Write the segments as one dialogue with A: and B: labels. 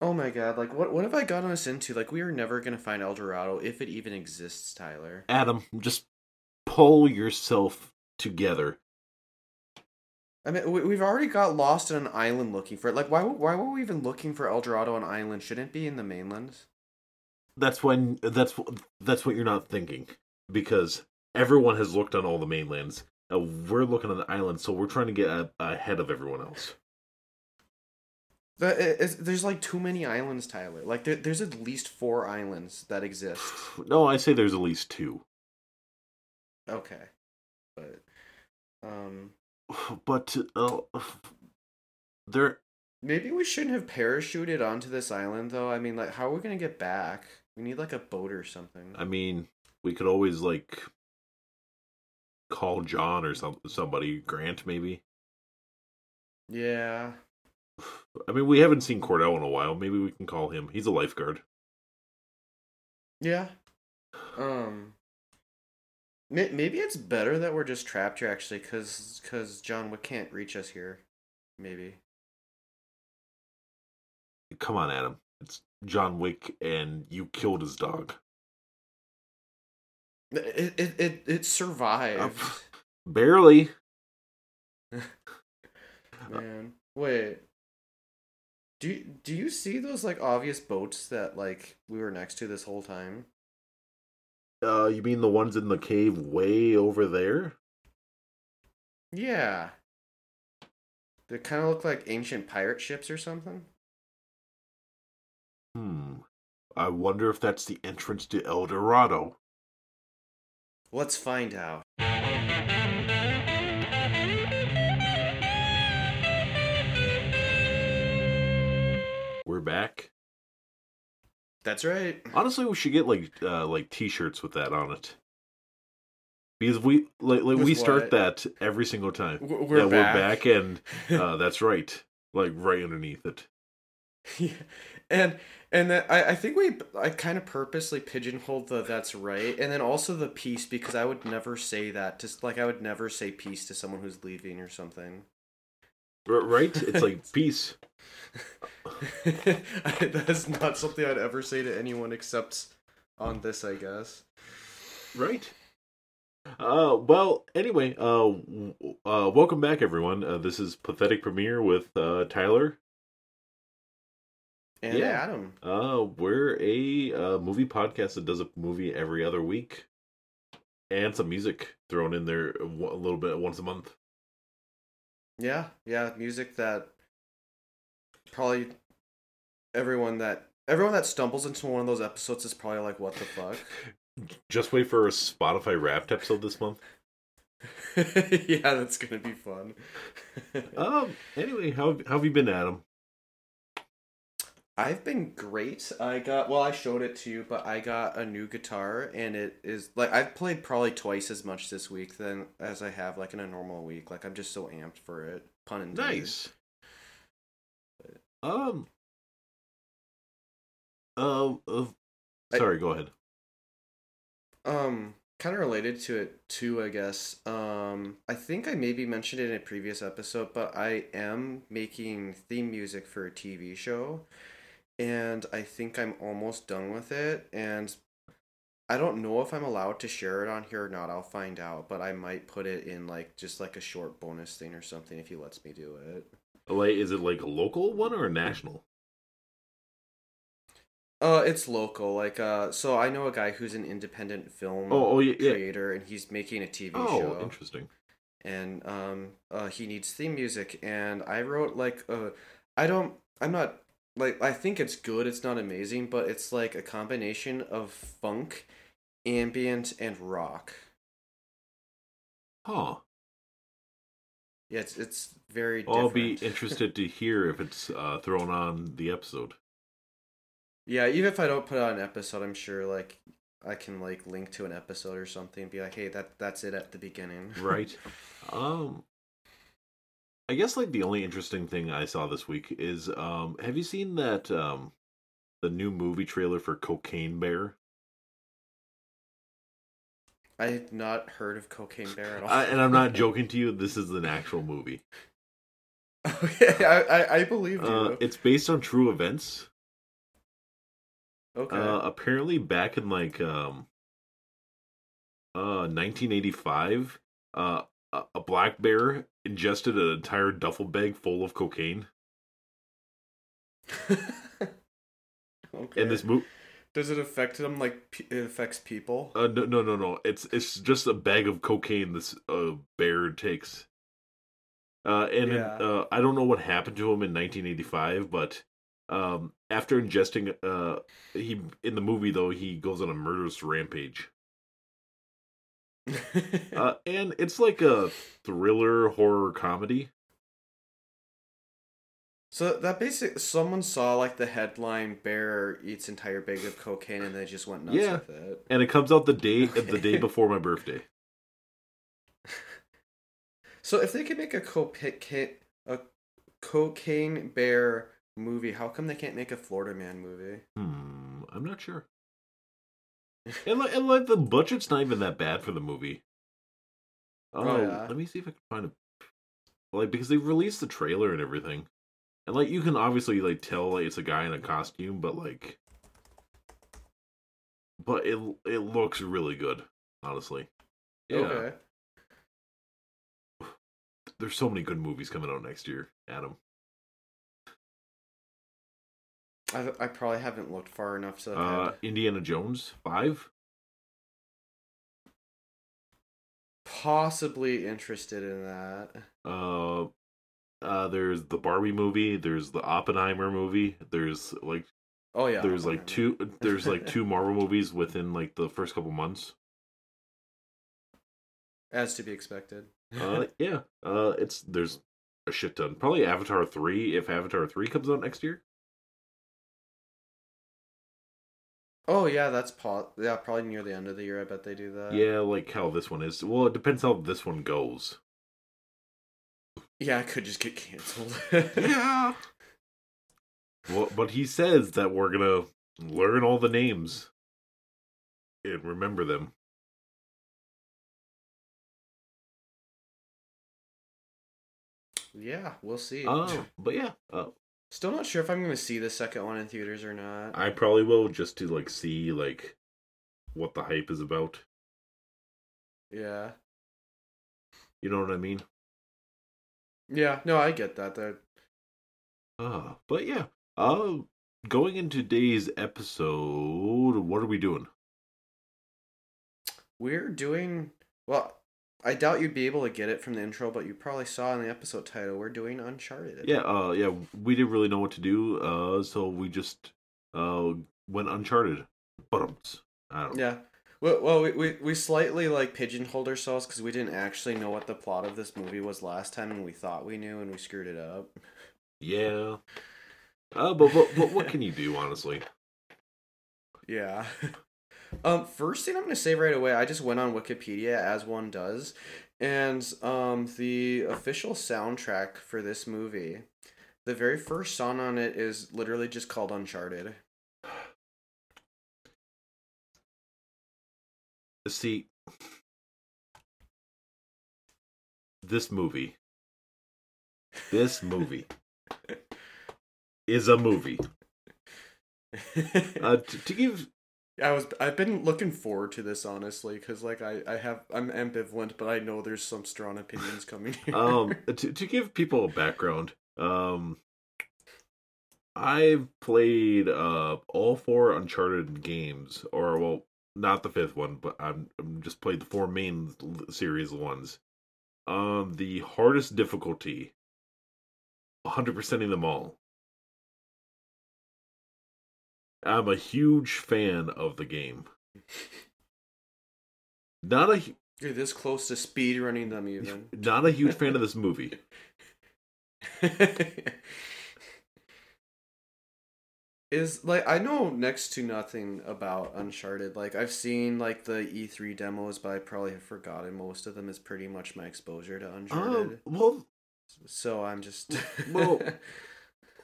A: Oh my god, like what what have I gotten us into? Like we are never gonna find El Dorado if it even exists, Tyler.
B: Adam, just pull yourself together.
A: I mean, we- we've already got lost in an island looking for it. Like, why why were we even looking for El Dorado on an island? Shouldn't it be in the mainland?
B: That's when that's that's what you're not thinking because everyone has looked on all the mainlands. Uh, we're looking on the island, so we're trying to get a, ahead of everyone else.
A: The, there's like too many islands, Tyler. Like there, there's at least four islands that exist.
B: No, I say there's at least two.
A: Okay, but um,
B: But uh, there,
A: maybe we shouldn't have parachuted onto this island though. I mean, like, how are we gonna get back? We need like a boat or something.
B: I mean, we could always like call John or some somebody, Grant maybe.
A: Yeah,
B: I mean, we haven't seen Cordell in a while. Maybe we can call him. He's a lifeguard.
A: yeah. Um, maybe it's better that we're just trapped here actually, cause cause John Wick can't reach us here. Maybe.
B: Come on, Adam. It's John Wick, and you killed his dog.
A: It it it, it survived.
B: Barely.
A: Man, wait. Do you, do you see those like obvious boats that like we were next to this whole time?
B: Uh, you mean the ones in the cave way over there?
A: Yeah. They kind of look like ancient pirate ships or something.
B: Hmm. I wonder if that's the entrance to El Dorado.
A: Let's find out.
B: Back.
A: That's right.
B: Honestly, we should get like uh like t-shirts with that on it. Because we like, like we start
A: what?
B: that every single time.
A: We're
B: yeah,
A: back.
B: we're back and uh that's right. Like right underneath it.
A: yeah. And and then I, I think we I kind of purposely pigeonholed the that's right and then also the peace because I would never say that to like I would never say peace to someone who's leaving or something.
B: Right? It's like peace.
A: that is not something I'd ever say to anyone except on this, I guess.
B: Right. Uh well, anyway, uh uh welcome back everyone. Uh, this is Pathetic Premiere with uh Tyler.
A: And
B: Yeah.
A: Adam.
B: Uh we're a uh movie podcast that does a movie every other week and some music thrown in there a little bit once a month.
A: Yeah, yeah, music that probably everyone that everyone that stumbles into one of those episodes is probably like, what the fuck?
B: Just wait for a Spotify Wrapped episode this month.
A: yeah, that's gonna be fun.
B: Um anyway, how how have you been, Adam?
A: I've been great. I got well, I showed it to you, but I got a new guitar, and it is like I've played probably twice as much this week than as I have like in a normal week. Like I'm just so amped for it. Pun intended.
B: Nice. Um uh, uh
A: I-
B: sorry, go ahead.
A: Um, kind of related to it too, I guess. Um, I think I maybe mentioned it in a previous episode, but I am making theme music for a TV show, and I think I'm almost done with it. And I don't know if I'm allowed to share it on here or not. I'll find out, but I might put it in like just like a short bonus thing or something if he lets me do it.
B: Like is it like a local one or a national?
A: Uh, it's local. Like, uh, so I know a guy who's an independent film
B: Oh, oh yeah, yeah.
A: creator, and he's making a TV
B: Oh,
A: show.
B: interesting.
A: and um uh he needs theme music and i wrote like uh i don't i'm not like i think it's good it's not amazing but it's like a combination of funk ambient and rock
B: Huh.
A: yeah it's it's very
B: I'll be interested to hear if it's uh, thrown on the episode.
A: yeah even if i don't put out an episode i'm sure like i can like link to an episode or something and be like hey that that's it at the beginning
B: Right. um I guess like the only interesting thing I saw this week is um have you seen that um the new movie trailer for Cocaine Bear?
A: i have not heard of cocaine bear at all
B: I, and I'm not joking to you, this is an actual movie.
A: okay I, I i believe you
B: Uh, it's based on true events.
A: Okay.
B: Uh, apparently, back in like um, uh, 1985, uh, a a black bear ingested an entire duffel bag full of cocaine.
A: okay.
B: And this movie,
A: Does it affect them like it affects people?
B: uh, no, no, no, no. It's it's just a bag of cocaine this uh, bear takes. Uh, and
A: Yeah.
B: uh, I don't know what happened to him in 1985, but um, after ingesting, uh, he in the movie though he goes on a murderous rampage. Uh, and it's like a thriller horror comedy.
A: so that basic someone saw like the headline bear eats entire bag of cocaine and they just went nuts
B: Yeah.
A: with it.
B: And it comes out the day the day before my birthday.
A: So if they could make a cocaine a cocaine bear movie, how come they can't make a Florida Man movie?
B: Hmm, I'm not sure. And like, and like the budget's not even that bad for the movie. Oh,
A: Oh, yeah.
B: let me see if I can find a like because they released the trailer and everything, and like you can obviously like tell like it's a guy in a costume, but like, but it it looks really good, honestly. Yeah,
A: Okay.
B: there's so many good movies coming out next year, Adam.
A: I, I probably haven't looked far enough So
B: Uh, Indiana Jones five.
A: possibly interested in that.
B: Uh, uh, there's the Barbie movie. There's the Oppenheimer movie. There's like
A: Oh yeah.
B: there's like two there's like two Marvel movies within like the first couple months.
A: As to be expected.
B: Uh, yeah. Uh, it's there's a shit ton. Probably Avatar three if Avatar three comes out next year.
A: Oh yeah, that's po- yeah probably near the end of the year. I bet they do that.
B: yeah, like how this one is. Well, it depends how this one goes.
A: Yeah, it could just get canceled.
B: Yeah. Well, but he says that we're gonna learn all the names and remember them.
A: yeah, we'll see.
B: Uh, but yeah, uh,
A: Still not sure if I'm gonna see the second one in theaters or not.
B: I probably will just to like see like what the hype is about.
A: Yeah.
B: You know what I mean?
A: Yeah. No, I get that. That
B: Uh, but yeah. Uh going into today's episode, what are we doing?
A: we're doing well. I doubt you'd be able to get it from the intro, but you probably saw in the episode title. We're doing Uncharted.
B: Yeah, uh yeah, we didn't really know what to do, uh so we just uh went uncharted. But I don't know.
A: Yeah. Well, well we, we, we slightly like pigeonholed ourselves because we didn't actually know what the plot of this movie was last time, and we thought we knew, and we screwed it up.
B: Yeah. Uh but but, but what can you do honestly?
A: Yeah. um, first thing I'm gonna say right away, I just went on Wikipedia as one does, and um, the official soundtrack for this movie, the very first song on it is literally just called Uncharted.
B: See this movie this movie is a movie. Uh to, to give
A: I was I've been looking forward to this honestly because like I I have I'm ambivalent but I know there's some strong opinions coming here.
B: um to, to give people a background um i've played uh all four uncharted games or well not the fifth one but i'm, I'm just played the four main series ones um the hardest difficulty 100%ing them all i'm a huge fan of the game not a
A: You're this close to speed running them even.
B: not a huge fan of this movie
A: is like I know next to nothing about Uncharted. Like I've seen like the E3 demos, but I probably have forgotten most of them. Is pretty much my exposure to Uncharted.
B: um well
A: so I'm just
B: well,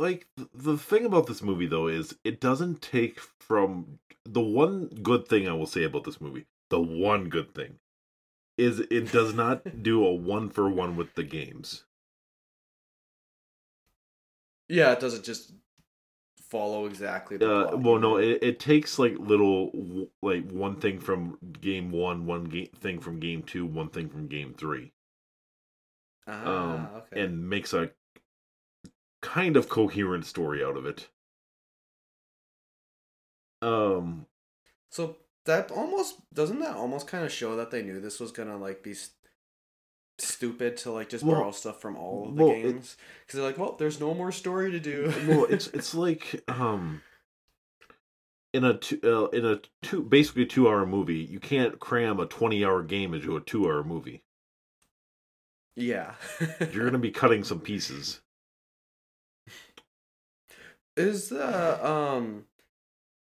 B: like the thing about this movie though is it doesn't take from the one good thing I will say about this movie. The one good thing is it does not do a one for one with the games.
A: yeah, it doesn't just follow exactly the
B: Uh, well, no, it, it takes like little, like one thing from game one, one game thing from game two, one thing from game three,
A: ah,
B: um,
A: okay.
B: and makes a kind of coherent story out of it. Um,
A: So that almost doesn't that almost kind of show that they knew this was gonna like be st- stupid to like just
B: Well-
A: borrow stuff from all of the
B: well,
A: games because they're like, well, there's no more story to do.
B: well, it's it's like um, in a two, uh, in a two basically two hour movie, you can't cram a twenty hour game into a two hour movie.
A: yeah.
B: You're gonna be cutting some pieces.
A: Is the um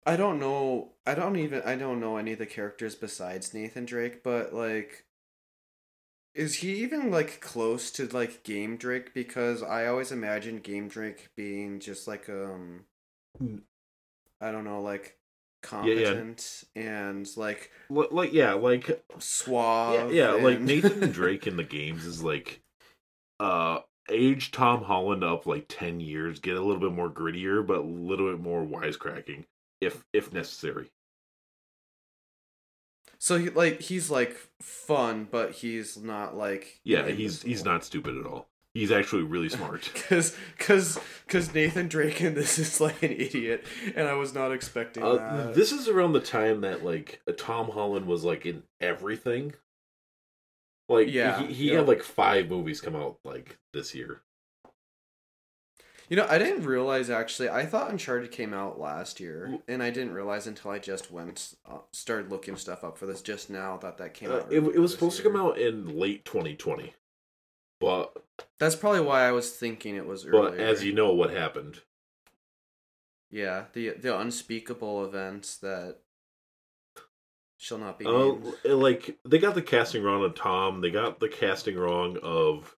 A: I don't know I don't even I don't know any of the characters besides Nathan Drake, but like is he even like close to like Game Drake because I always imagined Game Drake being just like um. I don't know like
B: Yeah, yeah.
A: competent and like
B: Li- Like yeah, like yeah,
A: suave
B: yeah, like
A: and-
B: Nathan Drake in the games is like uh age Tom Holland up like 10 years, get a little bit more grittier but a little bit more wisecracking if if necessary.
A: So he like he's like fun, but he's not like
B: Yeah, he's he's not stupid at all. He's actually really smart.
A: Cause, cause, cause Nathan Drake in this is like an idiot, and I was not expecting
B: Uh,
A: that.
B: this is around the time that like Tom Holland was like in everything. Like
A: Yeah,
B: he, he
A: yeah.
B: had like five movies come out like this year.
A: You know, I didn't realize actually. I thought Uncharted came out last year, and I didn't realize until I just went uh, started looking stuff up for this just now that that came
B: Uh,
A: out.
B: it, it was supposed to come out in late 2020, but
A: That's probably why I was thinking it was earlier.
B: but as you know, what happened?
A: yeah, the the unspeakable events that shall not be
B: Uh, like they got the casting wrong of Tom. They got the casting wrong of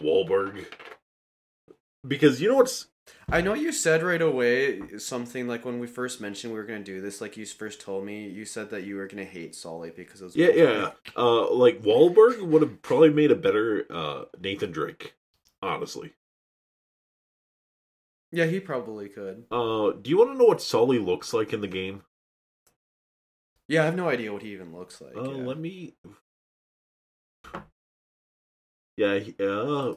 B: Wahlberg. Because you know what's
A: I know you said right away something like when we first mentioned we were gonna do this. Like you first told me, you said that you were gonna hate Sully because it was
B: yeah yeah uh like Wahlberg would have probably made a better uh Nathan Drake, honestly.
A: yeah. He probably could.
B: Uh, do you want to know what Sully looks like in the game?
A: Yeah, I have no idea what he even looks like.
B: Uh,
A: yeah.
B: let me. Yeah, he- uh.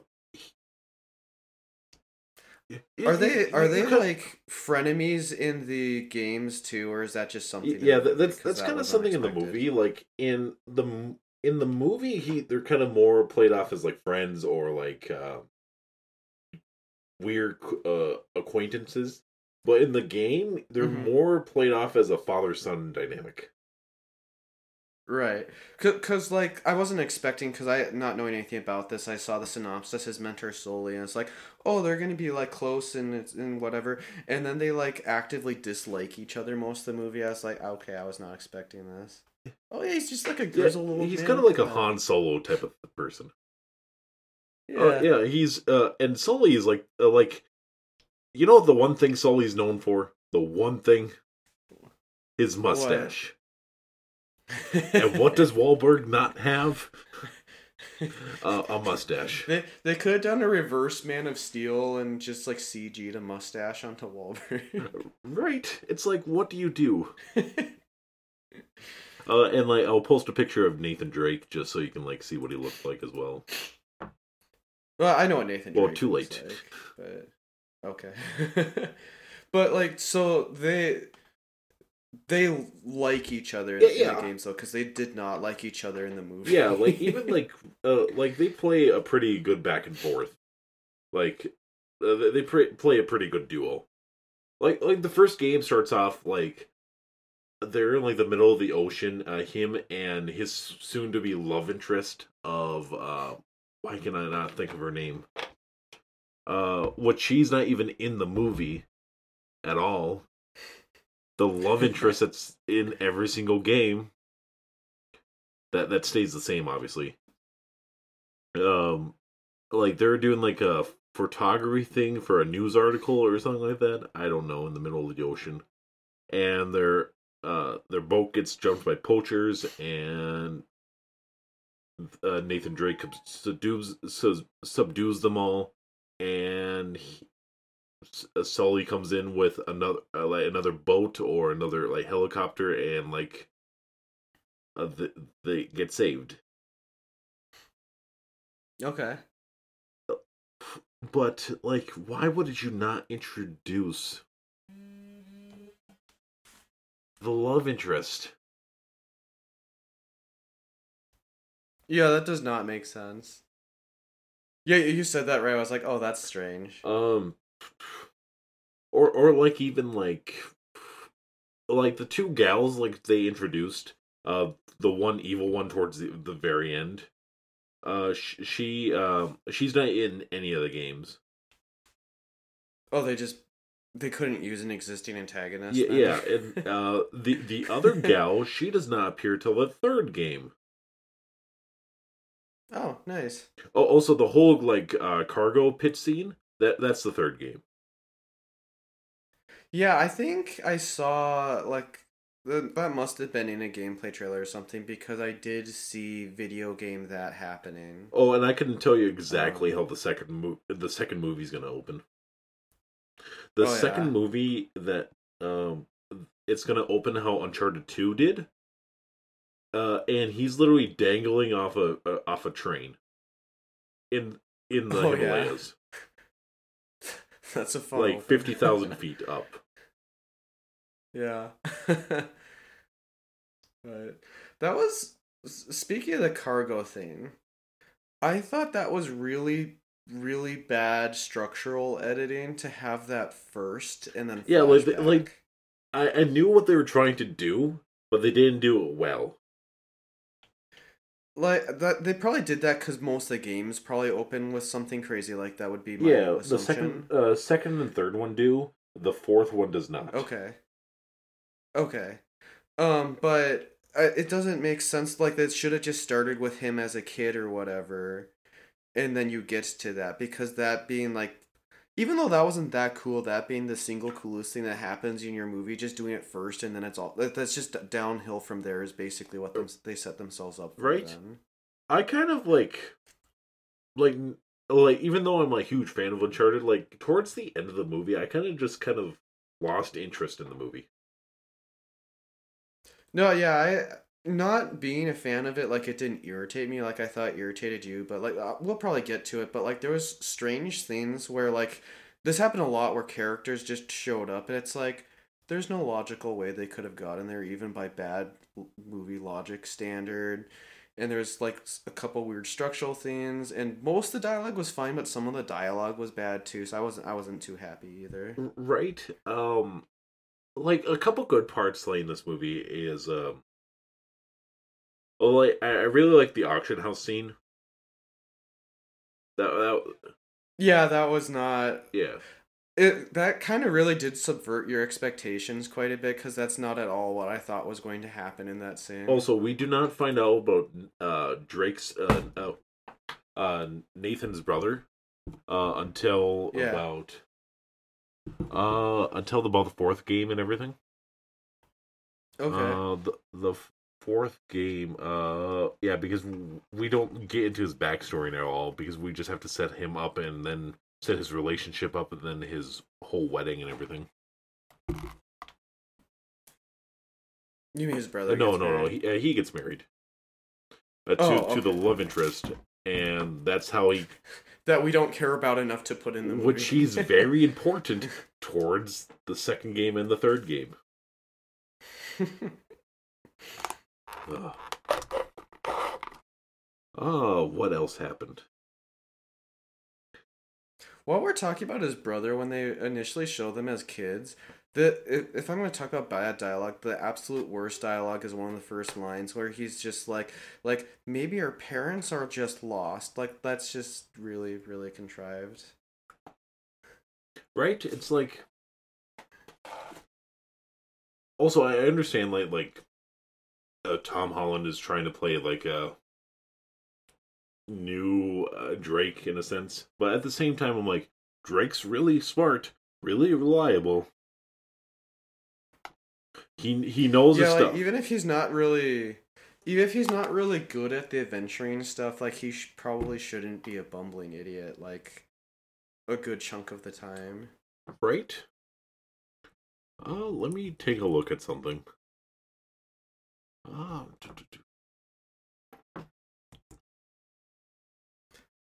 A: Are they are they like frenemies in the games too, or is that just something? in
B: yeah that,
A: movie?
B: that's
A: that
B: kind of something in the movie like in the in the movie he they're kind of more played off as like friends or like uh, weird uh acquaintances but in the game they're
A: Mhm.
B: more played off as a father son dynamic
A: Right, because like I wasn't expecting because I not knowing anything about this, I saw the synopsis his mentor Sully, and it's like, oh, they're gonna be like close and it's and whatever, and then they like actively dislike each other most of the movie. I was like, okay, I was not expecting this. Oh yeah, he's just like a
B: yeah,
A: grizzled old
B: he's
A: man.
B: kind of like a Han Solo type of person
A: Yeah,
B: Uh, yeah, he's uh, and Sully is like uh, like, you know the one thing Sully's known for, the one thing, his mustache. And what does Wahlberg not have? Uh, a mustache.
A: They they could have done a reverse Man of Steel and just like CG'd a mustache onto Wahlberg.
B: Right? It's like, what do you do? Uh, and like, I'll post a picture of Nathan Drake just so you can like see what he looked like as well.
A: well, I know what Nathan.
B: Well,
A: Drake
B: too
A: looks
B: late.
A: like, but okay. but like, so they they like each other in,
B: Yeah,
A: in
B: yeah.
A: the games though, because they did not like each other in the movie.
B: Yeah, like even like uh, like they play a pretty good back and forth. Like uh, they- they pre- play a pretty good duel Like like the first game starts off like they're in like the middle of the ocean. Uh, him and his soon to be love interest of uh, why can I not think of her name? Uh, what she's not even in the movie at all. The love interest that's in every single game that that stays the same obviously. Um like they're doing like a photography thing for a news article or something like that. I don't know in the middle of the ocean. And their uh their boat gets jumped by poachers and uh, nathan drake subdues subdues them all. And he, Sully comes in with another uh, like another boat or another like helicopter and like uh, the, they get saved.
A: Okay.
B: But like, why would you not introduce the love interest?
A: Yeah, that does not make sense. Yeah, you said that right. I was like, oh, that's strange.
B: Um, or or like even like like the two gals like they introduced uh the one evil one towards the, the very end uh sh- she um she's not in any of the games
A: Oh, they just they couldn't use an existing antagonist.
B: yeah, yeah and uh the the other gal she does not appear till the third game
A: oh, nice.
B: oh also the whole like uh cargo pit scene that that's the third game
A: Yeah, I think I saw like that must have been in a gameplay trailer or something because I did see video game that happening.
B: oh and i can tell you exactly
A: Um,
B: how the second mo- the second movie's gonna open the
A: Oh,
B: second
A: yeah.
B: movie that um it's gonna open how uncharted 2 did uh and he's literally dangling off a, a off a train in in the
A: Oh,
B: himalayas
A: That's a fun
B: like 50000 feet up
A: Yeah. but that was speaking of the cargo thing. I thought that was really really bad structural editing to have that first and then
B: Yeah, like- like- I, I knew what they were trying to do but they didn't do it well
A: like that they probably did that cuz most of the games probably open with something crazy like that would be my
B: yeah the second uh second and third one do the fourth one does not
A: Okay. Okay. Um, but uh, it doesn't make sense. Like that should have just started with him as a kid or whatever, and then you get to that because that being like, even though that wasn't that cool, that being the single coolest thing that happens in your movie, just doing it first and then it's all that's just downhill from there is basically what them, they set themselves up for.
B: Right.
A: Then.
B: I kind of like, like, like even though I'm a huge fan of Uncharted, like towards the end of the movie, I kind of just kind of lost interest in the movie.
A: No, yeah, I not being a fan of it like it didn't irritate me like I thought irritated you, but like uh, we'll probably get to it, but like there was strange things where like this happened a lot where characters just showed up and it's like there's no logical way they could have gotten there even by bad movie logic standard. And there's like a couple weird structural things and most of the dialogue was fine, but some of the dialogue was bad too, so I wasn't I wasn't too happy either.
B: Right? Um, like a couple good parts in this movie is um. Well, like I I really like the auction house scene. That that
A: Yeah, that was not
B: yeah.
A: it that kind of really did subvert your expectations quite a bit because that's not at all what I thought was going to happen in that scene.
B: Also, we do not find out about uh Drake's uh, uh, uh Nathan's brother uh until
A: Yeah.
B: about uh until about the fourth game and everything.
A: okay.
B: Uh the the fourth game uh yeah because we don't get into his backstory at all because we just have to set him up and then set his relationship up and then his whole wedding and everything.
A: you mean his brother?
B: Uh, no, no, no. He, uh, he gets married uh, to
A: Oh,
B: to the love interest, and that's how he
A: That we don't care about enough to put in the movie.
B: which he's very important towards the second game and the third game. Ugh. Oh, what else happened?
A: While we're talking about his brother, when they initially show them as kids, the if, if I'm going to talk about bad dialogue, the absolute worst dialogue is one of the first lines where he's just like, like maybe our parents are just lost. Like that's just really, really contrived.
B: Right? It's like. Also, I understand like like uh, Tom Holland is trying to play like a new uh, Drake in a sense, but at the same time, I'm like Drake's really smart, really reliable. He he knows his
A: yeah,
B: stuff.
A: even if he's not really, even if he's not really good at the adventuring stuff, like he sh- probably shouldn't be a bumbling idiot like a good chunk of the time.
B: Right? Uh, let me take a look at something. Ah,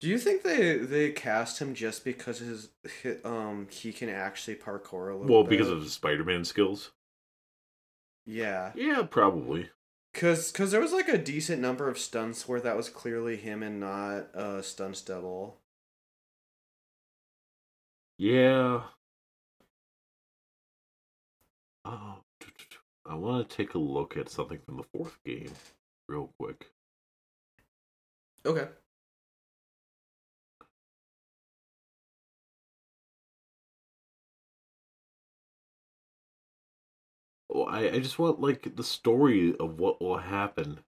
A: Do you think they they cast him just because his um he can actually parkour a little? Bit?
B: Well,
A: bit?
B: because of his Spider-Man skills.
A: yeah,
B: Yeah, probably.
A: cause cause there was like a decent number of stunts where that was clearly him and not uh stunts double.
B: Yeah. Oh, I want to take a look at something from the fourth game, real quick.
A: Okay.
B: Well, I, I just want like the story of what will happen.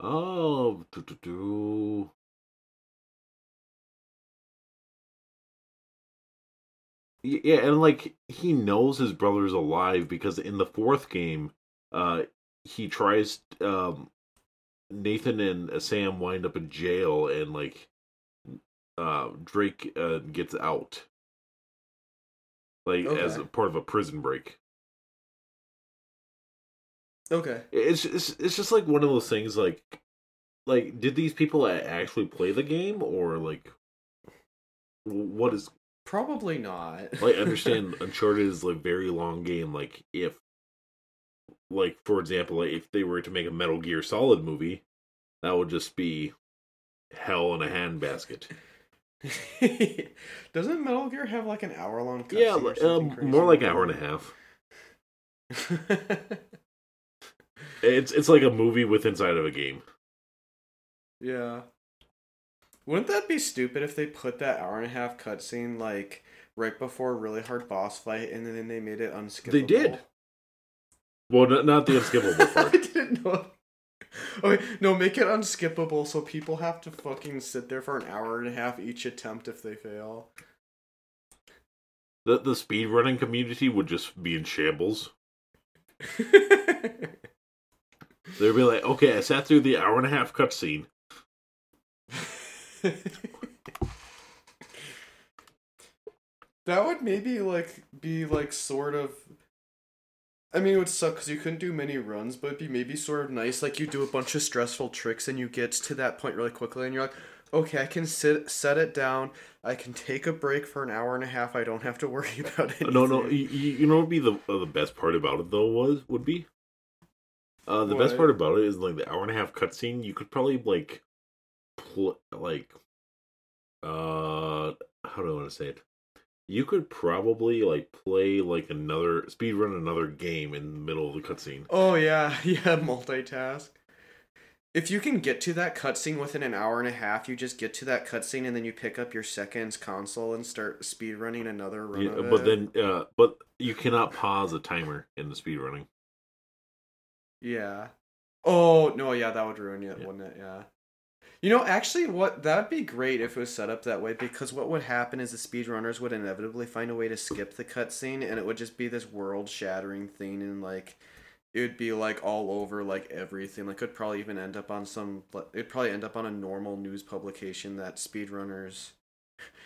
B: Oh, do, do, do. Yeah, and like he knows his brother's alive because in the fourth game, uh, he tries. Um, Nathan and Sam wind up in jail, and like uh, Drake uh, gets out, like as
A: Okay.
B: a part of a prison break.
A: Okay.
B: It's it's it's just like one of those things. Like, like did these people actually play the game, or like, what is
A: Probably not.
B: like? I understand Uncharted is like very long game. Like if, like for example, like if they were to make a Metal Gear Solid movie, that would just be hell in a handbasket.
A: Doesn't Metal Gear have like an hour long?
B: Yeah, um, more like an hour and a half. It's it's like a movie with inside of a game.
A: yeah. Wouldn't that be stupid if they put that hour and a half cutscene like right before a really hard boss fight and then they made it unskippable?
B: They did. Well, not, the unskippable part.
A: I didn't know. Okay, no, make it unskippable so people have to fucking sit there for an hour and a half each attempt if they fail.
B: The the speedrunning community would just be in shambles. They'd be like, okay, I sat through the hour and a half cutscene.
A: that would maybe like be like sort of I mean, it would suck because you couldn't do many runs, but it'd be maybe sort of nice. Like you do a bunch of stressful tricks, and you get to that point really quickly, and you're like, "Okay, I can sit, set it down. I can take a break for an hour and a half. I don't have to worry about it."
B: No, no, you, you know what would be the uh, the best part about it though was would be. Uh, the best part about it is like the hour and a half cutscene. You could probably like, like, uh, how do I want to say it? You could probably like play like another speedrun another game in the middle of the cutscene.
A: Oh yeah, yeah, multitask. If you can get to that cutscene within an hour and a half, you just get to that cutscene and then you pick up your second's console and start speedrunning another run.
B: Yeah, but
A: it.
B: then, uh, but you cannot pause a timer in the speedrunning.
A: Yeah. Oh no, yeah, that would ruin it,
B: Yeah.
A: wouldn't it? Yeah. You know, actually, what that'd be great if it was set up that way because what would happen is the speedrunners would inevitably find a way to skip the cutscene, and it would just be this world-shattering thing, and like it would be like all over like everything. Like, it'd probably even end up on some. It'd probably end up on a normal news publication that speedrunners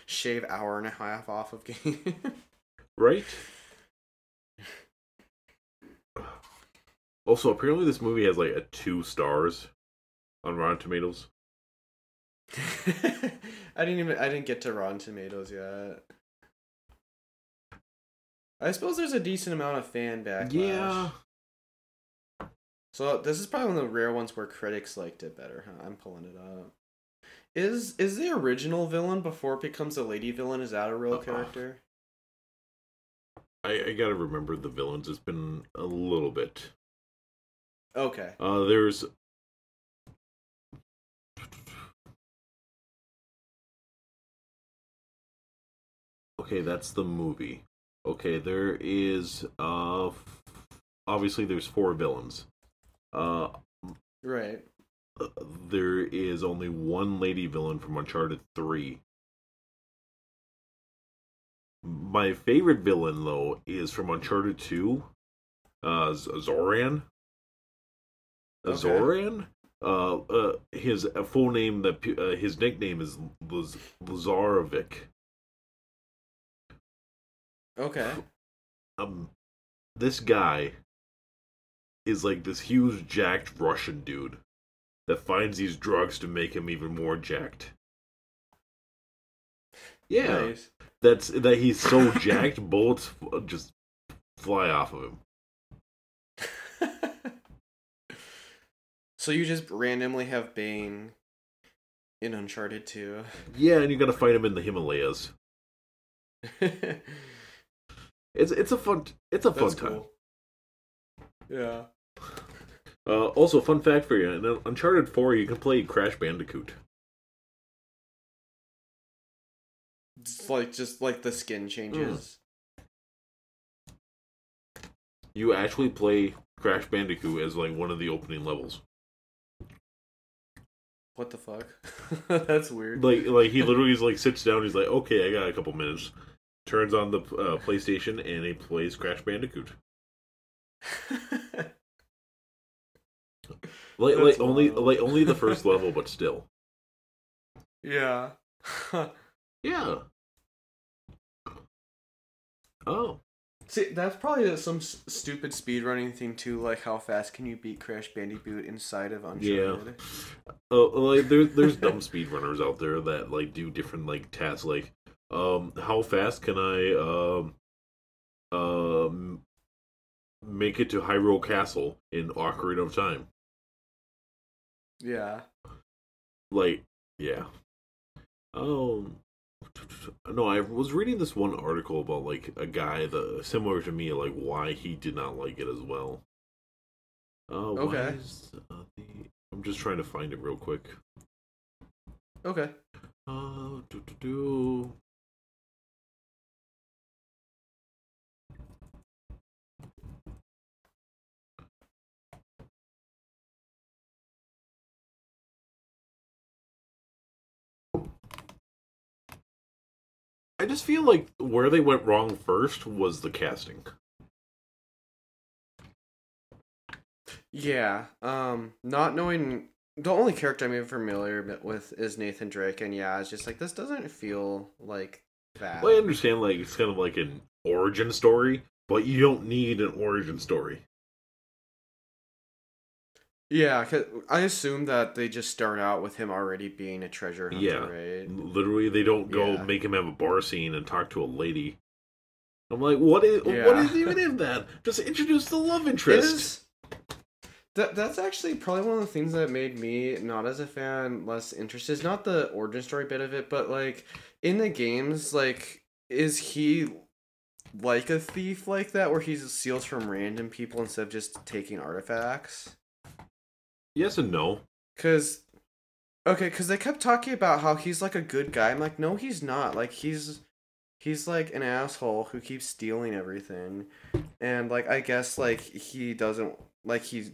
A: shave hour and a half off of game.
B: Right? Also, apparently this movie has like a two stars on Rotten Tomatoes.
A: I didn't even I didn't get to Rotten Tomatoes yet. I suppose there's a decent amount of fan backlash.
B: Yeah.
A: So this is probably one of the rare ones where critics liked it better, huh? I'm pulling it up. Is is the original villain before it becomes a lady villain? Is that a real
B: Uh-uh.
A: character?
B: I, I gotta remember the villains. It's been a little bit.
A: Okay.
B: Uh, there's. Okay, that's the movie. Okay, there is uh, f- obviously there's four villains. Uh,
A: Right.
B: there is only one lady villain from Uncharted 3. My favorite villain, though, is from Uncharted 2. Uh, Zoran. Uh,
A: Okay.
B: Zoran? Uh, uh, his full name, that uh, his nickname is Laz- Lazarevic.
A: Okay.
B: Um, this guy is like this huge jacked Russian dude that finds these drugs to make him even more jacked. Yeah,
A: Nice.
B: that's that he's so jacked, bullets f- just fly off of him.
A: so you just randomly have Bane in Uncharted 2.
B: Yeah, and you gotta fight him in the Himalayas. It's it's a fun it's a fun
A: That's
B: time.
A: cool. Yeah.
B: Uh, also, fun fact for you: in Uncharted Four, you can play Crash Bandicoot.
A: It's like just like the skin changes.
B: You actually play Crash Bandicoot as like one of the opening levels.
A: What the fuck? That's weird.
B: Like like he literally is like sits down. He's like, okay, I got a couple minutes. Turns on the uh, PlayStation and he plays Crash Bandicoot. Like like only like only the first level, but still.
A: yeah.
B: Yeah. Oh.
A: See, that's probably some s- stupid speedrunning thing too. Like, how fast can you beat Crash Bandicoot inside of Uncharted? Yeah.
B: Uh, like there's there's dumb speedrunners out there that like do different like tasks like um how fast can I um um make it to Hyrule Castle in Ocarina of Time?
A: Yeah.
B: Like yeah. Um no, I was reading this one article about like a guy that similar to me like why he did not like it as well. Uh,
A: Okay.
B: is, uh, the... I'm just trying to find it real quick.
A: Okay.
B: Uh, do, do, do. I just feel like where they went wrong first was the casting.
A: Yeah. Um, not knowing the only character I'm even familiar with is Nathan Drake, and yeah, it's just like this doesn't feel like that.
B: Well, I understand, like it's kind of like an origin story, but you don't need an origin story.
A: Yeah, 'cause I assume that they just start out with him already being a treasure hunter,
B: Yeah.
A: right?
B: Literally, they don't go
A: Yeah.
B: make him have a bar scene and talk to a lady. I'm like, what is what
A: Yeah.
B: is even in that? Just introduce the love interest.
A: is- That that's actually probably one of the things that made me not as a fan less interested. It's not the origin story bit of it, but like in the games, like is he like a thief like that, where he steals from random people instead of just taking artifacts?
B: Yes and no.
A: Cause okay, cause they kept talking about how he's like a good guy. I'm like, no, he's not. Like he's he's like an asshole who keeps stealing everything, and like I guess like he doesn't like he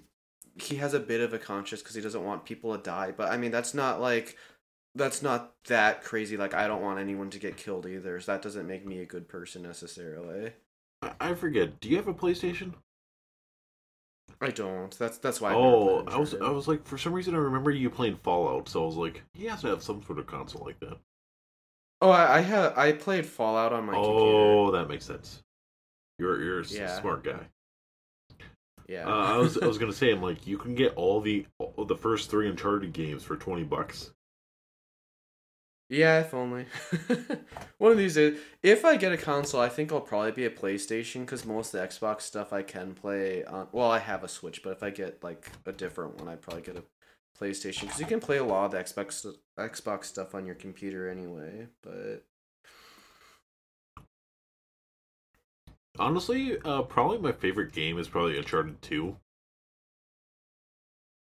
A: he has a bit of a conscience because he doesn't want people to die. But I mean, that's not like that's not that crazy. Like I don't want anyone to get killed either. So that doesn't make me a good person necessarily.
B: I, I forget. Do you have a PlayStation?
A: I don't. That's that's why.
B: Oh,
A: played
B: I was I was like, for some reason, I remember you playing Fallout, so I was like, he has to have some sort of console like that.
A: Oh, I, I had I played Fallout on my computer.
B: oh, that makes sense. You're you're a
A: Yeah.
B: smart guy.
A: Yeah.
B: Uh, I was I was gonna say, I'm like, you can get all the all the first three Uncharted games for twenty bucks.
A: Yeah, if only. One of these days, if I get a console, I think I'll probably be a PlayStation because most of the Xbox stuff I can play on. Well, I have a Switch, but if I get like a different one, I'd probably get a PlayStation because you can play a lot of the Xbox Xbox stuff on your computer anyway. But
B: Honestly, uh, probably my favorite game is probably Uncharted Two.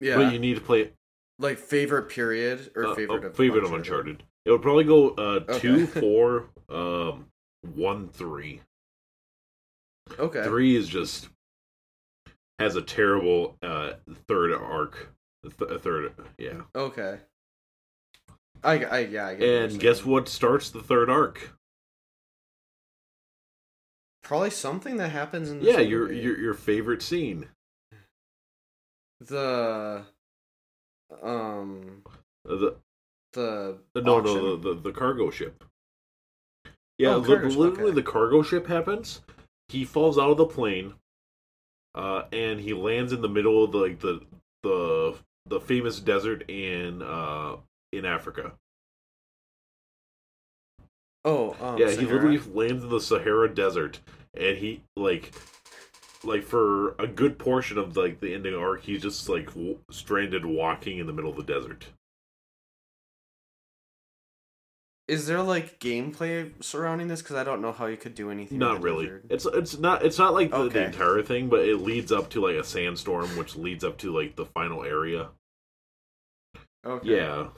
A: yeah,
B: But you need to play
A: like favorite period or
B: uh,
A: favorite
B: uh,
A: of
B: favorite of Uncharted. It would probably go uh,
A: Okay.
B: two, four, um, one, three.
A: Okay.
B: Three is just has a terrible uh third arc. Th- a third, yeah.
A: Okay. I, I yeah. I get what
B: And guess what starts the third arc?
A: Probably something that happens in.
B: Yeah, your your your favorite scene.
A: the um
B: The
A: the
B: Uh, No,
A: auction?
B: no, the, the the cargo ship. Yeah,
A: Oh,
B: li-
A: cargo ship,
B: literally
A: okay.
B: the cargo ship happens. He falls out of the plane, uh, and he lands in the middle of the, like the the the famous desert in uh in Africa.
A: Oh, um,
B: yeah, he literally lands in the Sahara Desert, and he like like for a good portion of like the ending arc, he's just like w- stranded walking in the middle of the desert.
A: Is there like gameplay surrounding this? Because I don't know how you could do anything.
B: Not really.
A: desert.
B: It's it's not it's not like the, the entire thing, but it leads up to like a sandstorm, which leads up to like the final area.
A: Okay.
B: Yeah,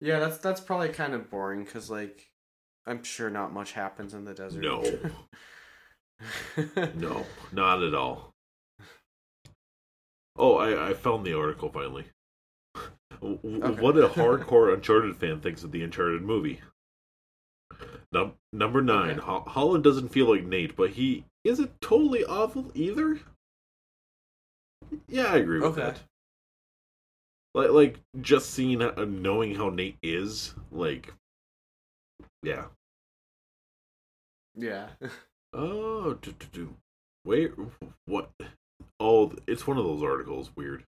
A: Yeah, that's that's probably kind of boring because like I'm sure not much happens in the desert.
B: no, no, not at all. Oh, I I found the article finally.
A: Okay.
B: What a hardcore Uncharted fan thinks of the Uncharted movie. Num- number nine.
A: Okay.
B: Ho- Holland doesn't feel like Nate, but he isn't totally awful either. Yeah, I agree with
A: Okay.
B: that. Like, like just seeing, uh, knowing how Nate is, like, yeah.
A: yeah.
B: Oh, do, do, do. wait, what? Oh, it's one of those articles. Weird.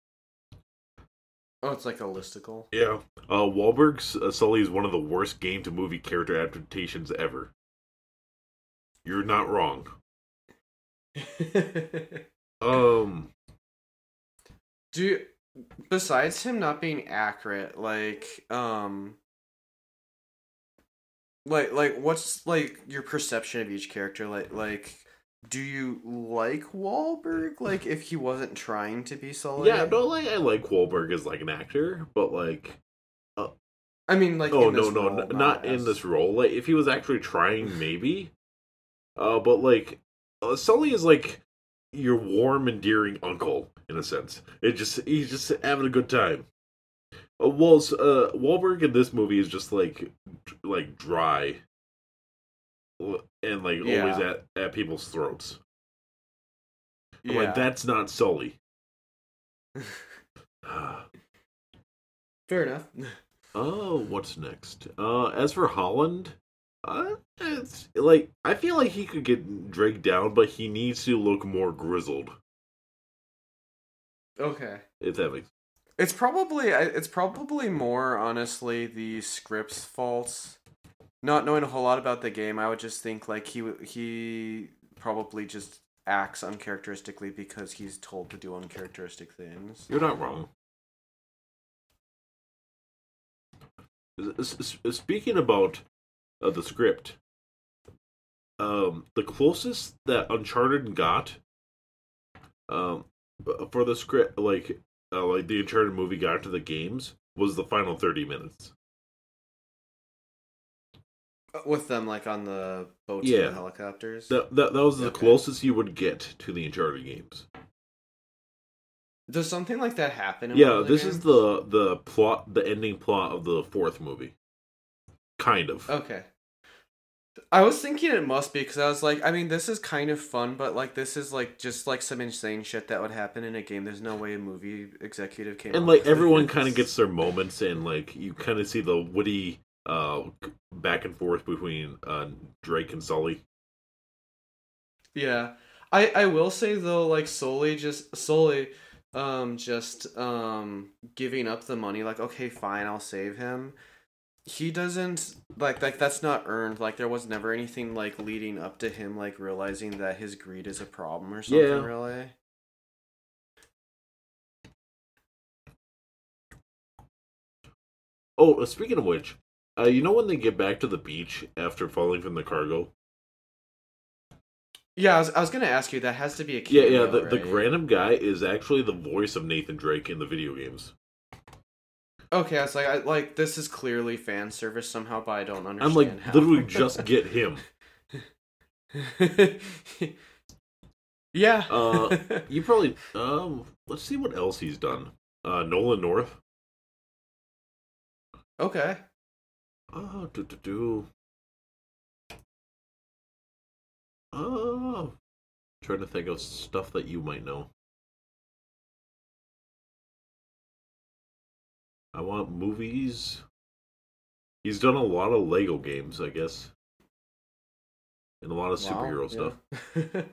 A: Oh, it's like a listicle.
B: Yeah. Uh, Wahlberg's uh, Sully is one of the worst game to movie character adaptations ever. You're not wrong. Um,
A: Do you, besides him not being accurate, like um like like what's like your perception of each character? Like like do you like Wahlberg? Like if he wasn't trying to be Sully?
B: yeah, no, like I like Wahlberg as like an actor, but like,
A: I mean like
B: oh
A: in
B: no, no,
A: role,
B: n- not in this role. Like, if he was actually trying, maybe. Uh, but like, uh, Sully is like your warm, endearing uncle in a sense. It just he's just having a good time. Uh, Walls, uh, Wahlberg in this movie is just like, like dry, and like always at at people's throats. I'm
A: Yeah.
B: Like that's not Sully.
A: Fair enough.
B: Oh, what's next? Uh, as for Holland, uh, it's like I feel like he could get dragged down, but he needs to look more grizzled.
A: Okay.
B: If that makes
A: It's probably it's probably more honestly the script's fault. Not knowing a whole lot about the game, I would just think like he he probably just acts uncharacteristically because he's told to do uncharacteristic things.
B: you're not wrong. Speaking about uh, the script, um, the closest that Uncharted got, um, for the script, like uh, like the Uncharted movie got to the games, was the final thirty minutes.
A: With them like on the boats
B: Yeah.
A: and the helicopters.
B: That, that that was the closest you would get to the Uncharted games.
A: Does something like that happen?
B: Yeah, this is the the plot, the ending plot of the fourth movie. Kind of.
A: Okay. I was thinking it must be because I was like, I mean, this is kind of fun, but like, this is like just like some insane shit that would happen in a game. There's no way a movie executive came.
B: and like everyone kind of gets their moments, and like you kind of see the witty uh back and forth between uh Drake and Sully.
A: Yeah, I I will say though, like Sully just Sully, um, just um giving up the money. Like, okay, fine, I'll save him. He doesn't like like that's not earned. Like there was never anything like leading up to him like realizing that his greed is a problem or something.
B: Yeah.
A: Really.
B: Oh, uh, speaking of which, uh, you know when they get back to the beach after falling from the cargo?
A: Yeah, I was, I was gonna ask you. That has to be a
B: Yeah,
A: cameo,
B: yeah. The, the
A: right?
B: random guy is actually the voice of Nathan Drake in the video games.
A: Okay, I was like, I, like this is clearly fan service somehow, but I don't understand.
B: I'm like,
A: how.
B: literally just get him.
A: yeah.
B: Uh, You probably um. Let's see what else he's done. Uh, Nolan North.
A: okay.
B: Oh, do do do. Oh, trying to think of stuff that you might know. I want movies. He's done a lot of Lego games, I guess. And a lot of superhero
A: Wow,
B: stuff.
A: yeah.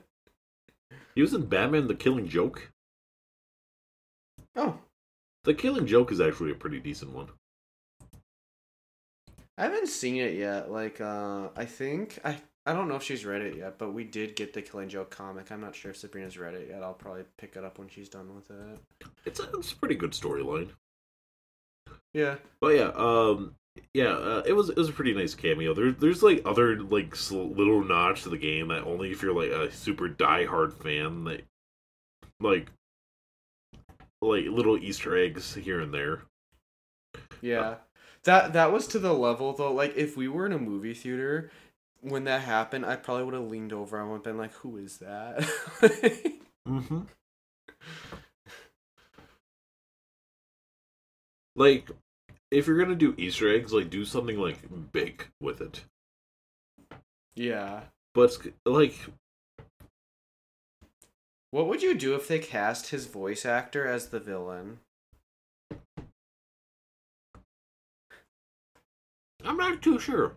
B: He was in Batman the Killing Joke.
A: oh,
B: The Killing Joke is actually a pretty decent one.
A: I haven't seen it yet. Like, uh, I think I I don't know if she's read it yet, but we did get the Killing Joke comic. I'm not sure if Sabrina's read it yet. I'll probably pick it up when she's done with it.
B: It's a, it's a pretty good storyline.
A: Yeah.
B: But yeah, um, yeah, uh, it was it was a pretty nice cameo. There's there's like other like sl- little nods to the game that only if you're like a super diehard fan that like like little Easter eggs here and there.
A: Yeah. That that was to the level though, like if we were in a movie theater when that happened, I probably would have leaned over and would have been like, Who is that?
B: Mm-hmm. Like, if you're gonna do Easter eggs, like do something like big with it.
A: yeah.
B: But like,
A: What would you do if they cast his voice actor as the villain?
B: I'm not too sure.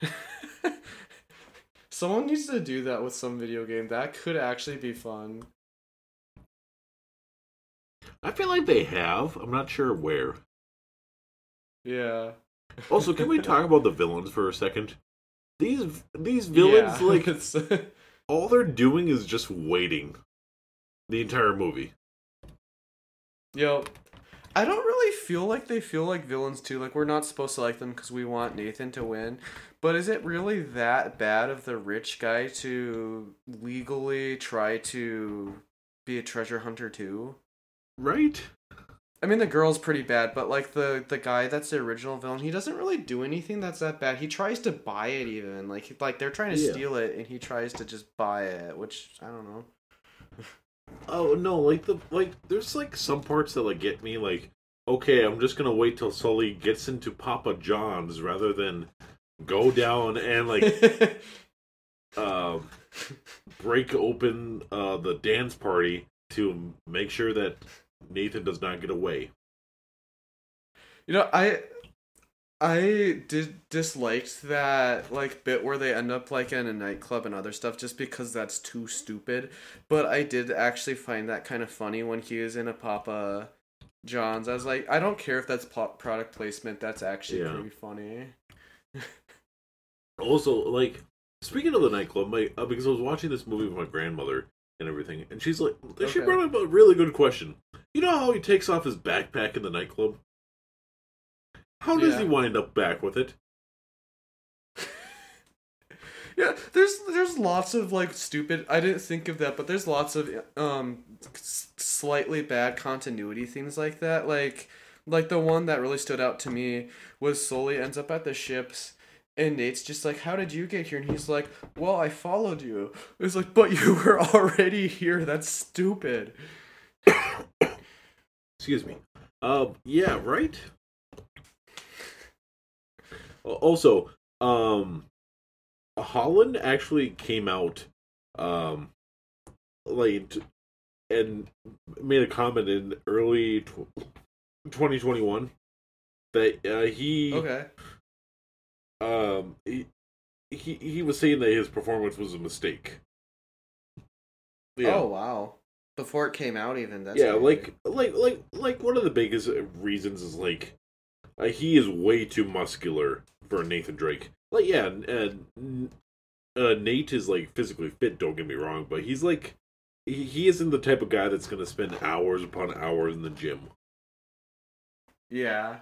A: Someone needs to do that with some video game. That could actually be fun.
B: I feel like they have. I'm not sure where.
A: Yeah.
B: Also, can we talk about the villains for a second? These these villains,
A: Yeah,
B: like
A: it's-
B: all they're doing is just waiting the entire movie.
A: Yo, I don't really feel like they feel like villains too. Like we're not supposed to like them because we want Nathan to win. But is it really that bad of the rich guy to legally try to be a treasure hunter too?
B: Right?
A: I mean, the girl's pretty bad, but like the the guy that's the original villain, he doesn't really do anything that's that bad. He tries to buy it even like like they're trying to
B: Yeah.
A: steal it, and he tries to just buy it, which I don't know.
B: Oh no, like the like there's like some parts that like get me like okay, I'm just gonna wait till Sully gets into Papa John's rather than go down and like uh, break open uh, the dance party to make sure that Nathan does not get away.
A: You know, I I did disliked that like bit where they end up like in a nightclub and other stuff just because that's too stupid. But I did actually find that kind of funny when he was in a Papa John's. I was like, I don't care if that's product placement. That's actually
B: Yeah.
A: pretty funny.
B: Also, like speaking of the nightclub, my uh, because I was watching this movie with my grandmother and everything, and she's like, she
A: Okay.
B: brought up a really good question. You know how he takes off his backpack in the nightclub? How does
A: Yeah.
B: he wind up back with it?
A: Yeah, there's there's lots of like stupid. I didn't think of that, but there's lots of um slightly bad continuity things like that. Like like the one that really stood out to me was Sully ends up at the ships. And Nate's just like, "How did you get here?" And he's like, "Well, I followed you." It's like, "But you were already here. That's stupid."
B: Excuse me. Um, yeah, right. Also, um, Holland actually came out, um, like, and made a comment in early tw- 2021 that uh, he,
A: Okay.
B: Um, he, he he was saying that his performance was a mistake. Yeah.
A: Oh wow! Before it came out, even that's
B: yeah,
A: crazy.
B: like like like like one of the biggest reasons is like uh, he is way too muscular for Nathan Drake. Like yeah, uh, n- uh, Nate is like physically fit. Don't get me wrong, but he's like he, he isn't the type of guy that's gonna spend hours upon hours in the gym.
A: Yeah.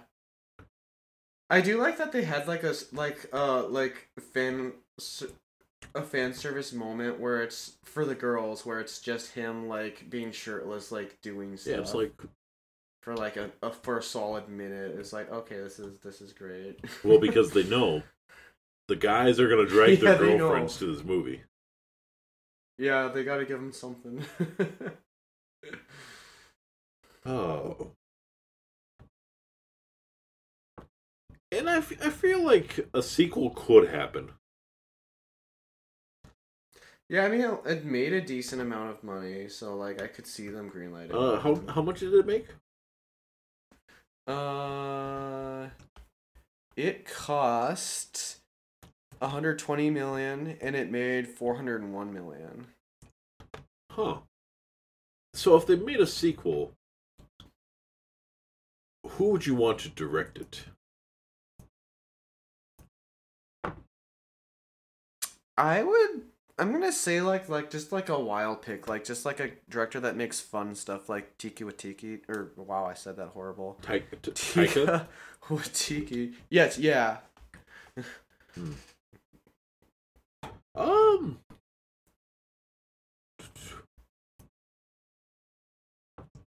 A: I do like that they had like a like uh like fan a fan service moment where it's for the girls where it's just him like being shirtless like doing stuff
B: Yeah, it's like
A: for like a, a for a solid minute. It's like okay, this is this is great.
B: well because they know the guys are gonna drag
A: Yeah,
B: their girlfriends to this movie.
A: yeah, they got to give him something.
B: Oh. And I, f- I feel like a sequel could happen.
A: yeah, I mean it- made a decent amount of money, so like I could see them greenlighting.
B: Uh, how how much did it make?
A: Uh, it cost 120 million and it made 401 million.
B: Huh. So if they made a sequel, who would you want to direct it?
A: I would. I'm gonna say like like just like a wild pick, like just like a director that makes fun stuff, like Tiki Watiki. Or wow, I said that horrible.
B: Taika? T- Taika?
A: Tika Watiki. Yes, yeah.
B: Um.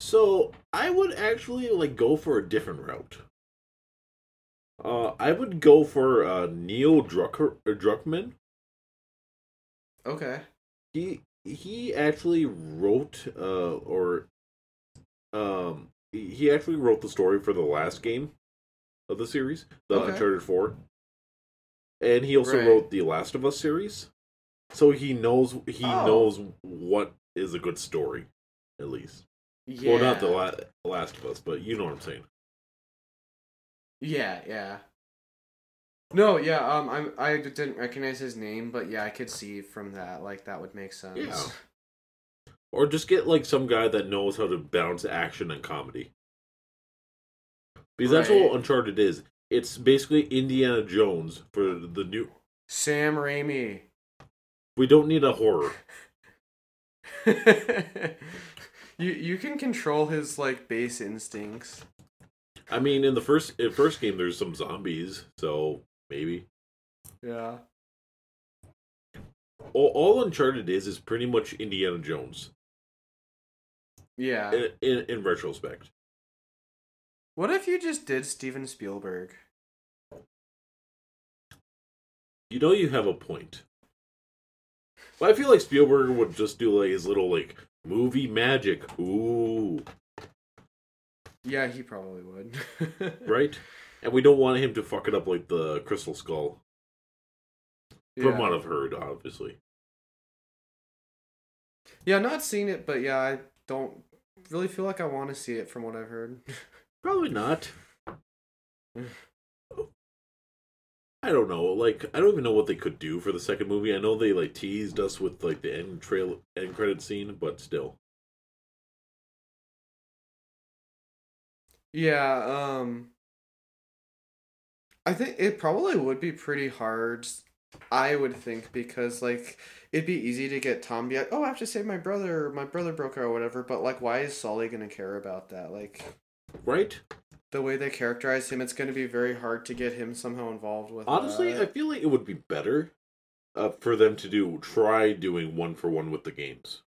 B: So I would actually like go for a different route. Uh, I would go for uh, Neil Drucker uh, Druckmann.
A: Okay.
B: He he actually wrote uh or um he actually wrote the story for the last game of the series, the
A: Okay.
B: Uncharted Four, and he also
A: Right.
B: wrote the Last of Us series. So he knows he
A: Oh.
B: knows what is a good story, at least.
A: Yeah.
B: Well, not the la- Last of Us, but you know what I'm saying.
A: Yeah, yeah. No, yeah. Um, I'm. I didn't recognize his name, but yeah, I could see from that. Like that would make sense.
B: Yeah. Or just get like some guy that knows how to balance action and comedy. Because that's
A: Right.
B: what Uncharted is. It's basically Indiana Jones for the new.
A: Sam Raimi.
B: We don't need a horror.
A: you you can control his like base instincts.
B: I mean, in the first in first game, there's some zombies, so maybe.
A: Yeah.
B: All, all Uncharted is is pretty much Indiana Jones
A: Yeah.
B: in, in, in retrospect.
A: What if you just did Steven Spielberg?
B: You know, you have a point. But I feel like Spielberg would just do like his little like movie magic. Ooh,
A: Yeah, he probably would.
B: right? And we don't want him to fuck it up like the Crystal Skull. From
A: yeah.
B: what I've heard, obviously.
A: yeah, not seen it, but yeah, I don't really feel like I want to see it from what I've heard.
B: Probably not. I don't know. Like, I don't even know what they could do for the second movie. I know they like teased us with like the end trail, end credit scene, but still.
A: Yeah, um I think it probably would be pretty hard I would think because like it'd be easy to get Tom be like, "Oh, I have to save my brother, my brother broke her or whatever." But like why is Sully going to care about that? Like
B: Right?
A: the way they characterize him, it's going to be very hard to get him somehow involved with
B: Honestly, I feel like it would be better uh, for them to do try doing one for one with the games.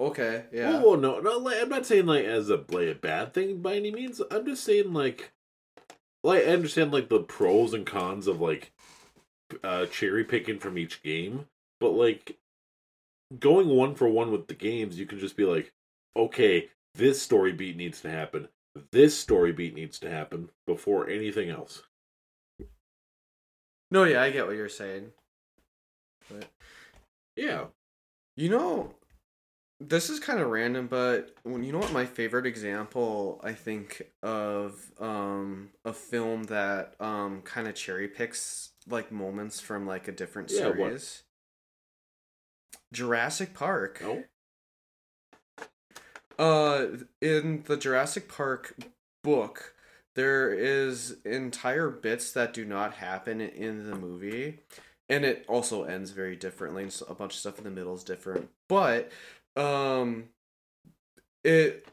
A: Okay, yeah.
B: Oh well, no, no. Like, I'm not saying like as a like a bad thing by any means. I'm just saying like, like I understand like the pros and cons of like uh cherry picking from each game, but like going one for one with the games, you can just be like, okay, this story beat needs to happen. This story beat needs to happen before anything else.
A: No, yeah, I get what you're saying. But
B: Yeah.
A: You know, this is kind of random, but when you know what my favorite example I think of um a film that um kind of cherry picks like moments from like a different
B: Yeah, what?
A: series. Jurassic Park.
B: Oh.
A: Uh in the Jurassic Park book, there is entire bits that do not happen in the movie and it also ends very differently and so a bunch of stuff in the middle is different but um it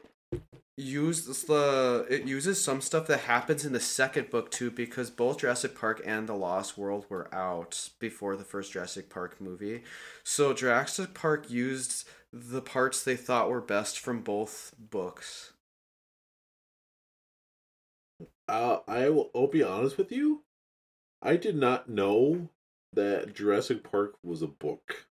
A: uses the it uses some stuff that happens in the second book too because both Jurassic Park and The Lost World were out before the first Jurassic Park movie. So Jurassic Park used the parts they thought were best from both books.
B: Uh, I will. I'll be honest with you. I did not know that Jurassic Park was a book.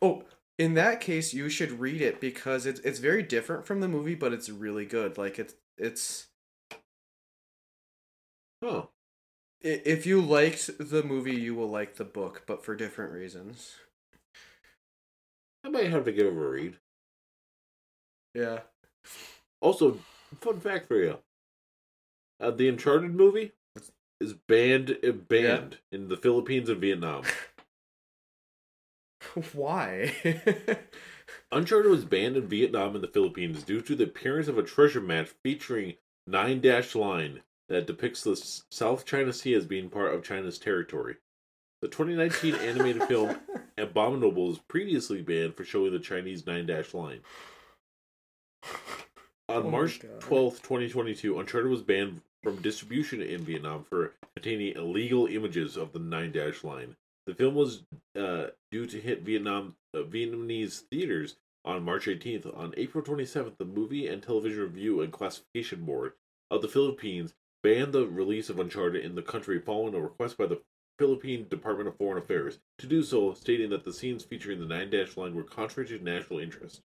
A: Oh, in that case, you should read it because it's it's very different from the movie, but it's really good. Like it's it's
B: Huh.
A: if you liked the movie, you will like the book, but for different reasons.
B: I might have to give it a read.
A: Yeah.
B: Also, fun fact for you: uh, the Uncharted movie is banned uh, banned in the Philippines and Vietnam.
A: Why?
B: Uncharted was banned in Vietnam and the Philippines due to the appearance of a treasure map featuring nine dash line that depicts the South China Sea as being part of China's territory. The 2019 animated film Abominable was previously banned for showing the Chinese nine dash line. On
A: Oh
B: March 12, 2022, Uncharted was banned from distribution in Vietnam for containing illegal images of the nine dash line. The film was uh, due to hit Vietnam uh, Vietnamese theaters on March 18th. On April 27th, the Movie and Television Review and Classification Board of the Philippines banned the release of Uncharted in the country following a request by the Philippine Department of Foreign Affairs to do so, stating that the scenes featuring the nine dash line were contrary to national interest.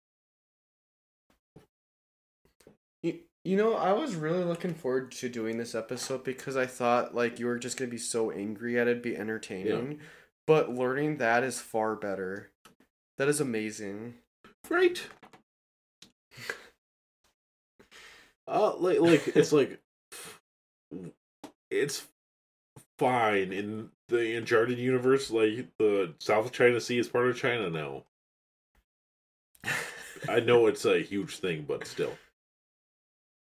A: You, you know, I was really looking forward to doing this episode because I thought like you were just gonna be so angry at it, be entertaining. But learning that is far better. That is amazing.
B: Right. Uh, like, like it's like it's fine in the Uncharted universe. Like the South China Sea is part of China now. I know it's a huge thing, but still.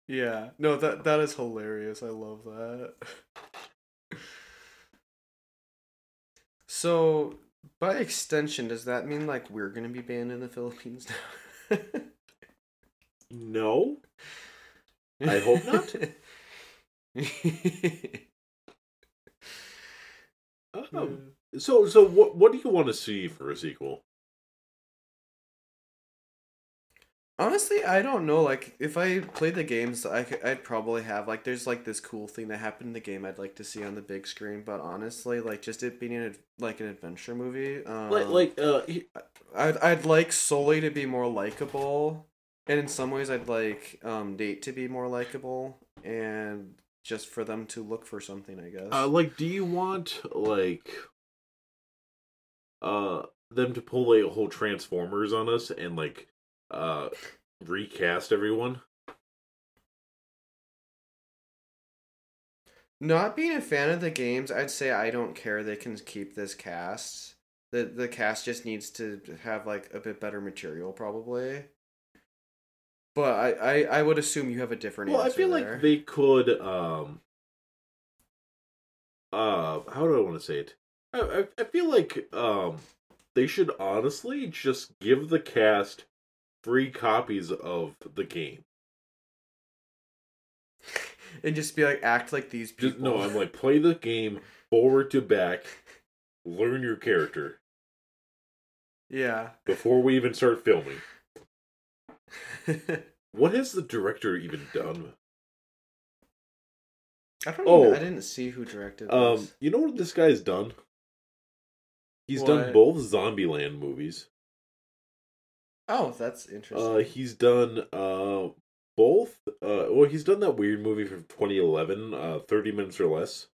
A: Yeah. No, that that is hilarious. I love that. So, by extension, does that mean like we're gonna be banned in the Philippines now?
B: No, I hope not. um, so so what what do you want to see for a sequel?
A: Honestly, I don't know. Like, if I played the games, I could, I'd probably have like, there's like this cool thing that happened in the game I'd like to see on the big screen. But honestly, like, just it being an like an adventure movie, um,
B: Like like uh he-
A: I'd I'd like Sully to be more likable, and in some ways, I'd like um Nate to be more likable, and just for them to look for something, I guess.
B: Uh, like, do you want like uh them to pull like a whole Transformers on us and like uh recast everyone?
A: Not being a fan of the games, I'd say I don't care. They can keep this cast. The the cast just needs to have like a bit better material, probably. But I, I, I would assume you have a different
B: Well, I feel
A: there.
B: like they could um uh how do I want to say it? I, I I feel like um they should honestly just give the cast free copies of the game.
A: and just be like act like these people.
B: Just no, I'm like play the game forward to back, learn your character
A: yeah.
B: before we even start filming. What has the director even done?
A: I don't.
B: Oh.
A: Even, I didn't see who directed.
B: Um,
A: this.
B: you know what this guy's done? He's
A: What?
B: done both Zombieland movies.
A: Oh, that's interesting.
B: Uh, he's done uh both. Uh, well, he's done that weird movie from 2011, uh, 30 minutes or less.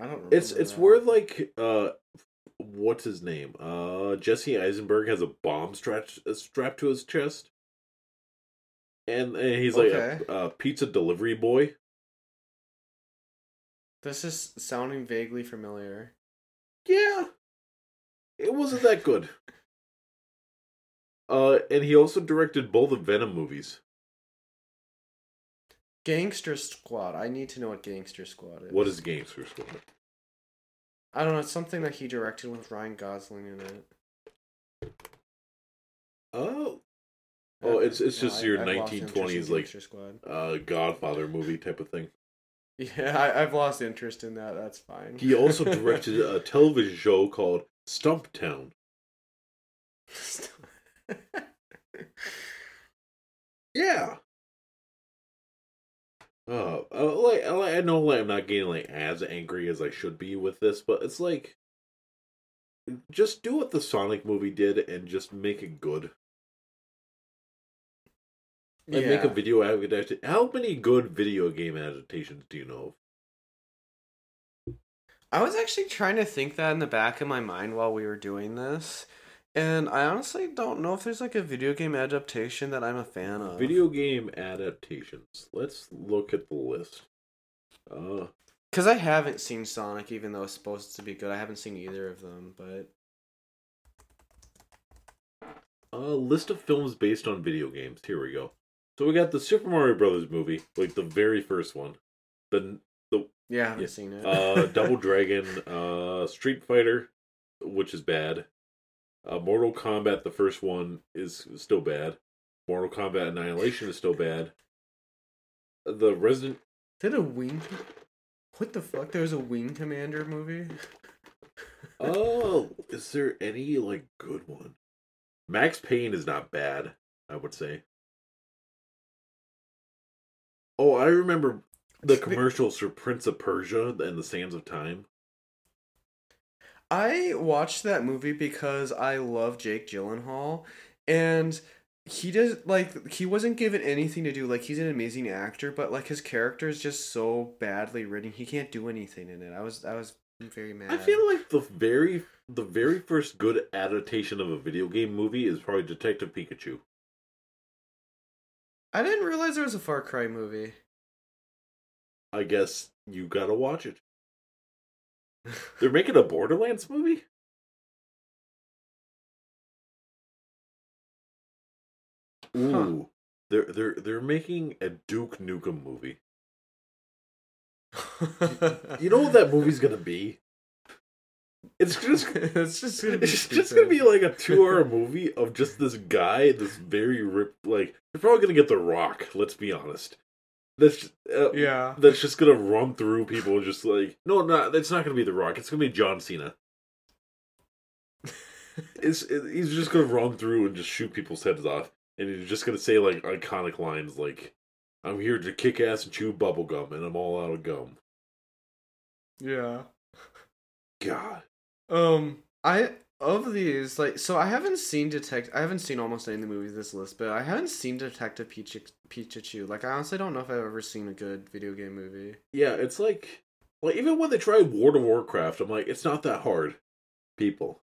A: I don't. Remember
B: It's it's
A: that.
B: where like uh, what's his name? Uh, Jesse Eisenberg has a bomb strapped strapped to his chest, and, and he's like
A: Okay.
B: a, a pizza delivery boy.
A: This is sounding vaguely familiar.
B: Yeah, it wasn't that good. Uh, and he also directed both of Venom movies.
A: Gangster Squad. I need to know what Gangster Squad is.
B: What is Gangster Squad?
A: I don't know. It's something that he directed with Ryan Gosling in it.
B: Oh, Oh, it's- it's just your
A: I've
B: 1920s, like- uh, Godfather movie type of thing.
A: Yeah, I, I've lost interest in that. That's fine.
B: He also directed a television show called Stumptown. Yeah. Uh, uh, like, like I know, like I'm not getting like as angry as I should be with this, but it's like, just do what the Sonic movie did and just make it good. Like make a video adaptation. How many good video game adaptations do you know?
A: I was actually trying to think that in the back of my mind while we were doing this, And I honestly don't know if there's like a video game adaptation that I'm a fan of.
B: Video game adaptations. Let's look at the list. Uh,
A: Because I haven't seen Sonic, even though it's supposed to be good. I haven't seen either of them, but
B: a list of films based on video games. Here we go. So we got the Super Mario Brothers movie, like the very first one. The the
A: yeah, I haven't
B: Yeah.
A: seen it.
B: uh, Double Dragon, uh, Street Fighter, which is bad. Uh, Mortal Kombat, the first one, is still bad. Mortal Kombat Annihilation is still bad. The Resident
A: Did a Wing? What the fuck? There was a Wing Commander movie.
B: Oh, is there any like good one? Max Payne is not bad, I would say. Oh, I remember the commercials for Prince of Persia and the Sands of Time.
A: I watched that movie because I love Jake Gyllenhaal, and he does like he wasn't given anything to do. Like he's an amazing actor, but like his character is just so badly written. He can't do anything in it. I was I was very mad.
B: I feel like the very the very first good adaptation of a video game movie is probably Detective Pikachu.
A: I didn't realize there was a Far Cry movie.
B: I guess you gotta watch it. They're making a Borderlands movie? Ooh. They're they're they're making a Duke Nukem movie. You know what that movie's gonna be? It's just
A: it's just gonna be
B: it's just gonna be like a two hour movie of just this guy, this very ripped like they're probably gonna get the rock, let's be honest. That's just, uh,
A: yeah.
B: that's just gonna run through people just like no not it's not gonna be the rock, it's gonna be John Cena. It's it, he's just gonna run through and just shoot people's heads off. And he's just gonna say like iconic lines like I'm here to kick ass and chew bubblegum and I'm all out of gum.
A: yeah.
B: God.
A: Um, I of these like so I haven't seen Detect. I haven't seen almost any of the movies this list, but I haven't seen Detective Pikachu. Pikachu. Like I honestly don't know if I've ever seen a good video game movie.
B: Yeah, it's like like even when they tried World of Warcraft, I'm like, it's not that hard, people.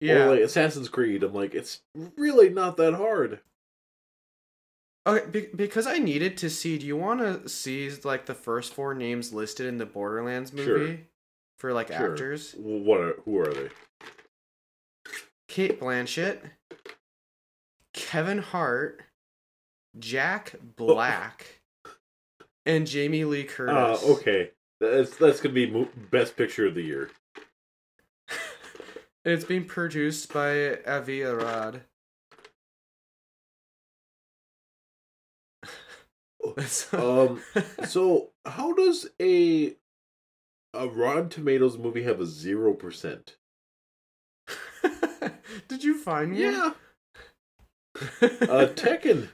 A: Yeah.
B: Or like Assassin's Creed, I'm like, it's really not that hard.
A: Okay, be- because I needed to see. Do you want to see like the first four names listed in the Borderlands movie
B: Sure.
A: For like
B: Sure.
A: actors?
B: What are who are they?
A: Cate Blanchett, Kevin Hart, Jack Black, and Jamie Lee
B: Uh
A: Curtis.
B: okay. That's that's gonna be mo- best picture of the year.
A: It's being produced by Avi Arad.
B: Um, So how does a a Rotten Tomatoes movie have a zero percent?
A: Did you find one?
B: Yeah, uh, Tekken.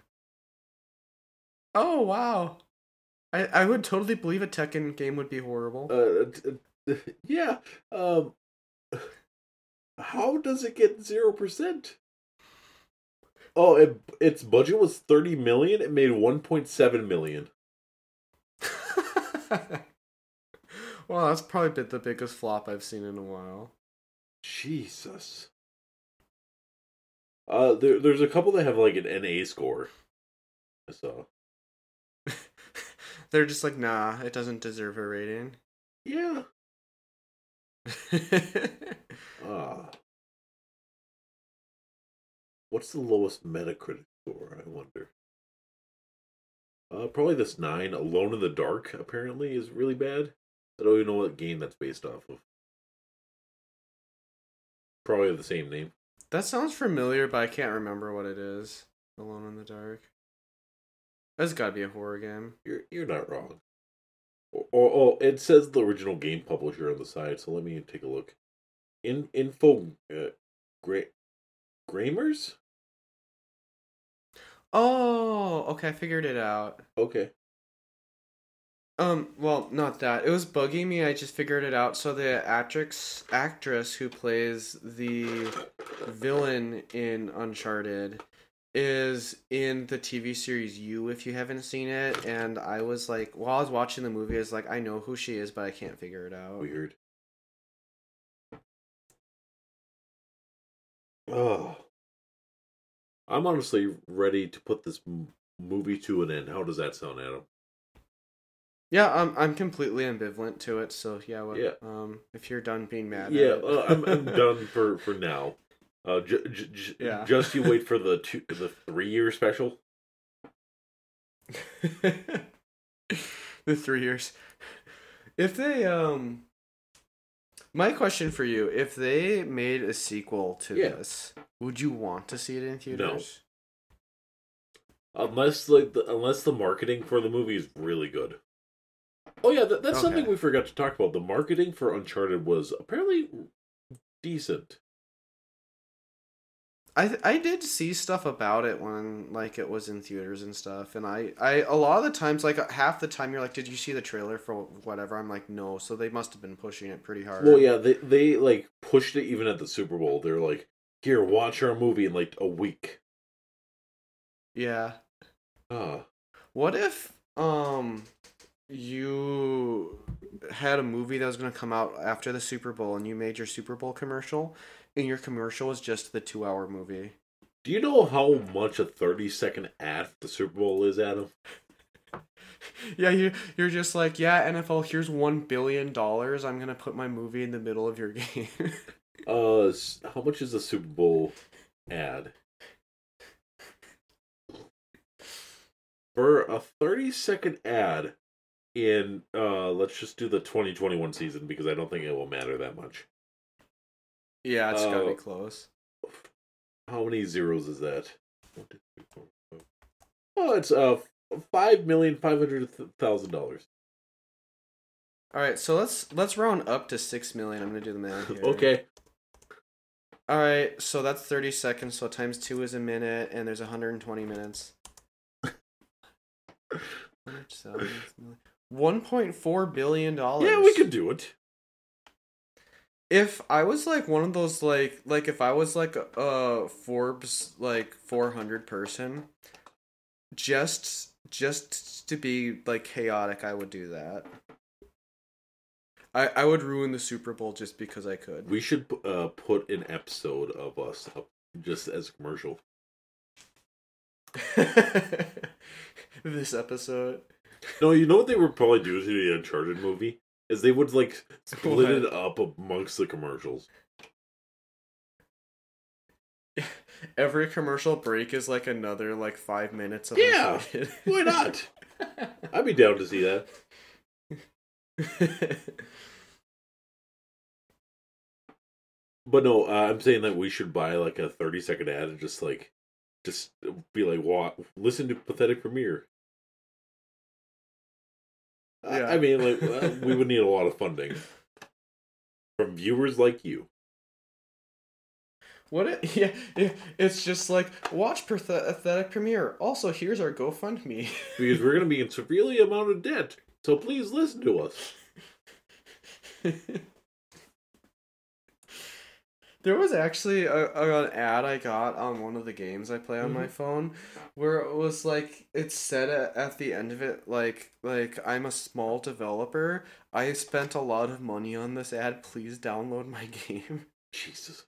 A: oh wow. I, I would totally believe a Tekken game would be horrible.
B: Uh, t- t- yeah. Um, how does it get zero percent? Oh, it, its budget was thirty million. It made one point seven million.
A: Well, that's probably been the biggest flop I've seen in a while.
B: Jesus. Uh, there, there's a couple that have like an NA score. I saw.
A: They're just like, nah, it doesn't deserve a rating.
B: Yeah. Ah. What's the lowest Metacritic score? I wonder. Uh, probably this nine. Alone in the Dark apparently is really bad. I don't even know what game that's based off of. Probably the same name.
A: that sounds familiar, but I can't remember what it is. Alone in the Dark. That's gotta be a horror game.
B: You're you're not wrong. Oh, oh, oh, it says the original game publisher on the side, so let me take a look. In info, uh, Gra- Gramers.
A: Oh, okay, I figured it out.
B: Okay.
A: Um, well, not that. It was bugging me. I just figured it out. So the actress actress who plays the villain in Uncharted is in the TV series You if you haven't seen it and I was like while I was watching the movie I was like I know who she is but I can't figure it out.
B: Weird. Oh, I'm honestly ready to put this movie to an end. How does that sound, Adam?
A: Yeah, I'm I'm completely ambivalent to it. So yeah, what,
B: Yeah.
A: Um, if you're done being mad,
B: Yeah,
A: at it.
B: uh, I'm, I'm done for for now. Uh, j- j- j-
A: Yeah.
B: just you wait for the two the three year special.
A: the three years. If they um, my question for you: If they made a sequel to
B: Yeah.
A: this, would you want to see it in theaters?
B: Unless like the, unless the marketing for the movie is really good. Oh yeah, that, that's something we forgot to talk about. The marketing for Uncharted was apparently decent.
A: I I did see stuff about it when like it was in theaters and stuff, and I I a lot of the times like half the time you're like, did you see the trailer for whatever? I'm like, no. So they must have been pushing it pretty hard.
B: Well, yeah, they they like pushed it even at the Super Bowl. They're like, "Here, watch our movie in like a week."
A: yeah.
B: Ah,
A: What if um you had a movie that was going to come out after the Super Bowl and you made your Super Bowl commercial and your commercial was just the 2-hour movie?
B: do you know how much a thirty second ad for the Super Bowl is, Adam?
A: Yeah, you you're just like, "Yeah, NFL, here's 1 billion dollars. I'm going to put my movie in the middle of your game."
B: Uh, how much is the Super Bowl ad? For a 30 second ad in uh let's just do the 2021 season because I don't think it will matter that much.
A: yeah, it's got to
B: Oh.
A: be close.
B: How many zeros is that? One, two, three, four, five. Oh, it's uh five million five hundred thousand dollars.
A: All right, so let's let's round up to 6 million. I'm going to do the math here.
B: Okay.
A: All right, so that's 30 seconds. So times 2 is a minute and there's 120 minutes. 1.4 billion dollars.
B: Yeah, we could do it.
A: If I was like one of those like like if I was like a, a Forbes like 400 person just just to be like chaotic, I would do that. I I would ruin the Super Bowl just because I could.
B: We should uh put an episode of us up just as a commercial.
A: this episode.
B: No, you know what they would probably do to the Uncharted movie? Is they would like split it up amongst the commercials.
A: Every commercial break is like another like five minutes of
B: Yeah,
A: Uncharted.
B: Why not? I'd be down to see that. But no, uh, I'm saying that we should buy like a 30 second ad and just like, just be like, "What? Listen to pathetic premiere." I-
A: Yeah.
B: I mean, like, uh, we would need a lot of funding from viewers like you.
A: what? It, yeah, yeah, it's just like watch pathet- pathetic premiere. Also, here's our GoFundMe.
B: because we're going to be in severely amount of debt. So please listen to us.
A: There was actually a, a, an ad I got on one of the games I play on my mm-hmm. phone where it was like it said at, at the end of it like like I'm a small developer. I spent a lot of money on this ad. Please download my game.
B: Jesus.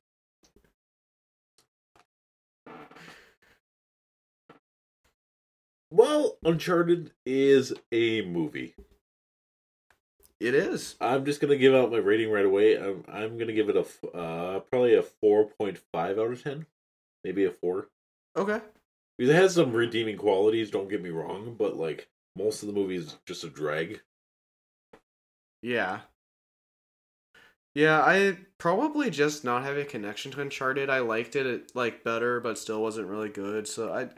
B: Well, Uncharted is a movie.
A: It is.
B: I'm just gonna give out my rating right away. I'm I'm gonna give it a uh probably a four point five out of ten, maybe a four.
A: Okay.
B: Because it has some redeeming qualities. Don't get me wrong, but like most of the movie is just a drag.
A: Yeah. Yeah, I probably just not having a connection to Uncharted. I liked it, it like better, but still wasn't really good. So I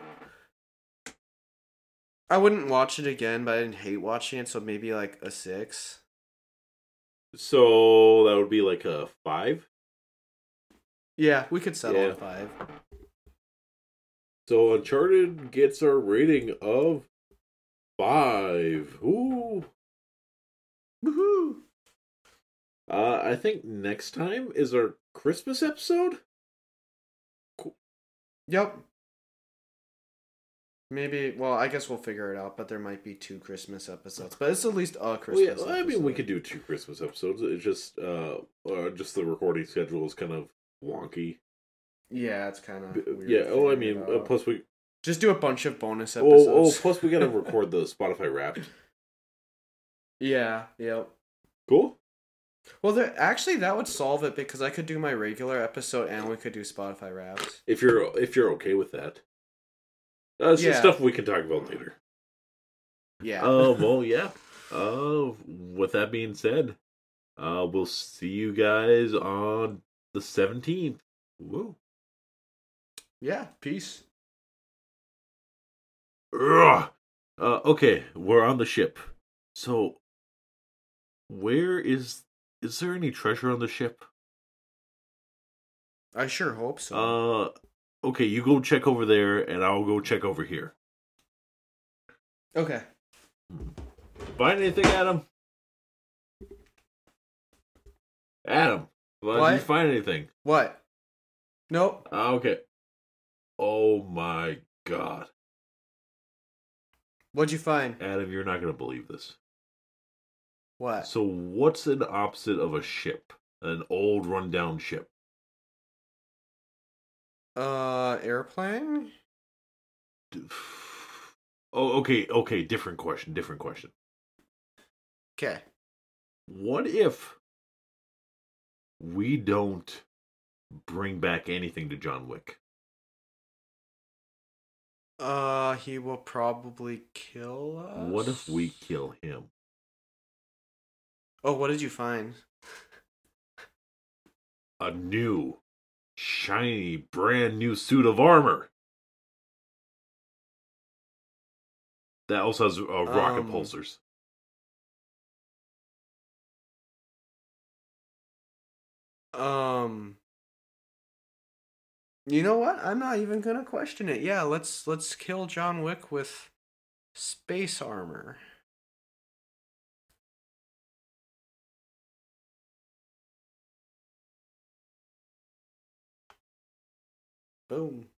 A: I wouldn't watch it again, but I didn't hate watching it, so maybe like a six.
B: So that would be like a five.
A: Yeah, we could settle
B: Yeah.
A: on five.
B: So Uncharted gets our rating of five. Ooh.
A: Woohoo!
B: Uh, I think next time is our Christmas episode.
A: Yep. Maybe. Well, I guess we'll figure it out. But there might be two Christmas episodes. But it's at least a
B: Well,
A: Christmas.
B: yeah, I mean, we could do two Christmas episodes. It's just, uh, uh, just the recording schedule is kind of wonky.
A: Yeah, it's kind of
B: yeah. Oh, I mean, uh, plus we
A: just do a bunch of bonus episodes.
B: Oh, oh plus we gotta record the Spotify Wrapped.
A: Yeah. Yep.
B: Cool.
A: Well, there, actually, that would solve it because I could do my regular episode and we could do Spotify Wrapped.
B: If you're if you're okay with that, uh, yeah. stuff we can talk about later.
A: Yeah.
B: Oh uh, well, yeah. Uh, with that being said, uh, we'll see you guys on the seventeenth. Woo.
A: Yeah. Peace.
B: Uh, okay, we're on the ship. So, where is is there any treasure on the ship?
A: I sure hope so.
B: Uh, okay, you go check over there, and I'll go check over here.
A: Okay.
B: Find anything, Adam? Adam, what? did you find anything?
A: What? Nope.
B: Uh, okay. Oh my god.
A: What'd you find?
B: Adam, you're not gonna believe this.
A: What?
B: So, what's an opposite of a ship? An old, rundown ship?
A: Uh, airplane.
B: Oh, okay, okay. Different question. Different question.
A: Okay.
B: What if we don't bring back anything to John Wick?
A: Uh, he will probably kill us.
B: What if we kill him?
A: Oh, what did you find?
B: A new, shiny, brand new suit of armor. That also has uh, rocket um, pulsers.
A: Um. You know what? I'm not even gonna question it. Yeah, let's let's kill John Wick with space armor. Boom.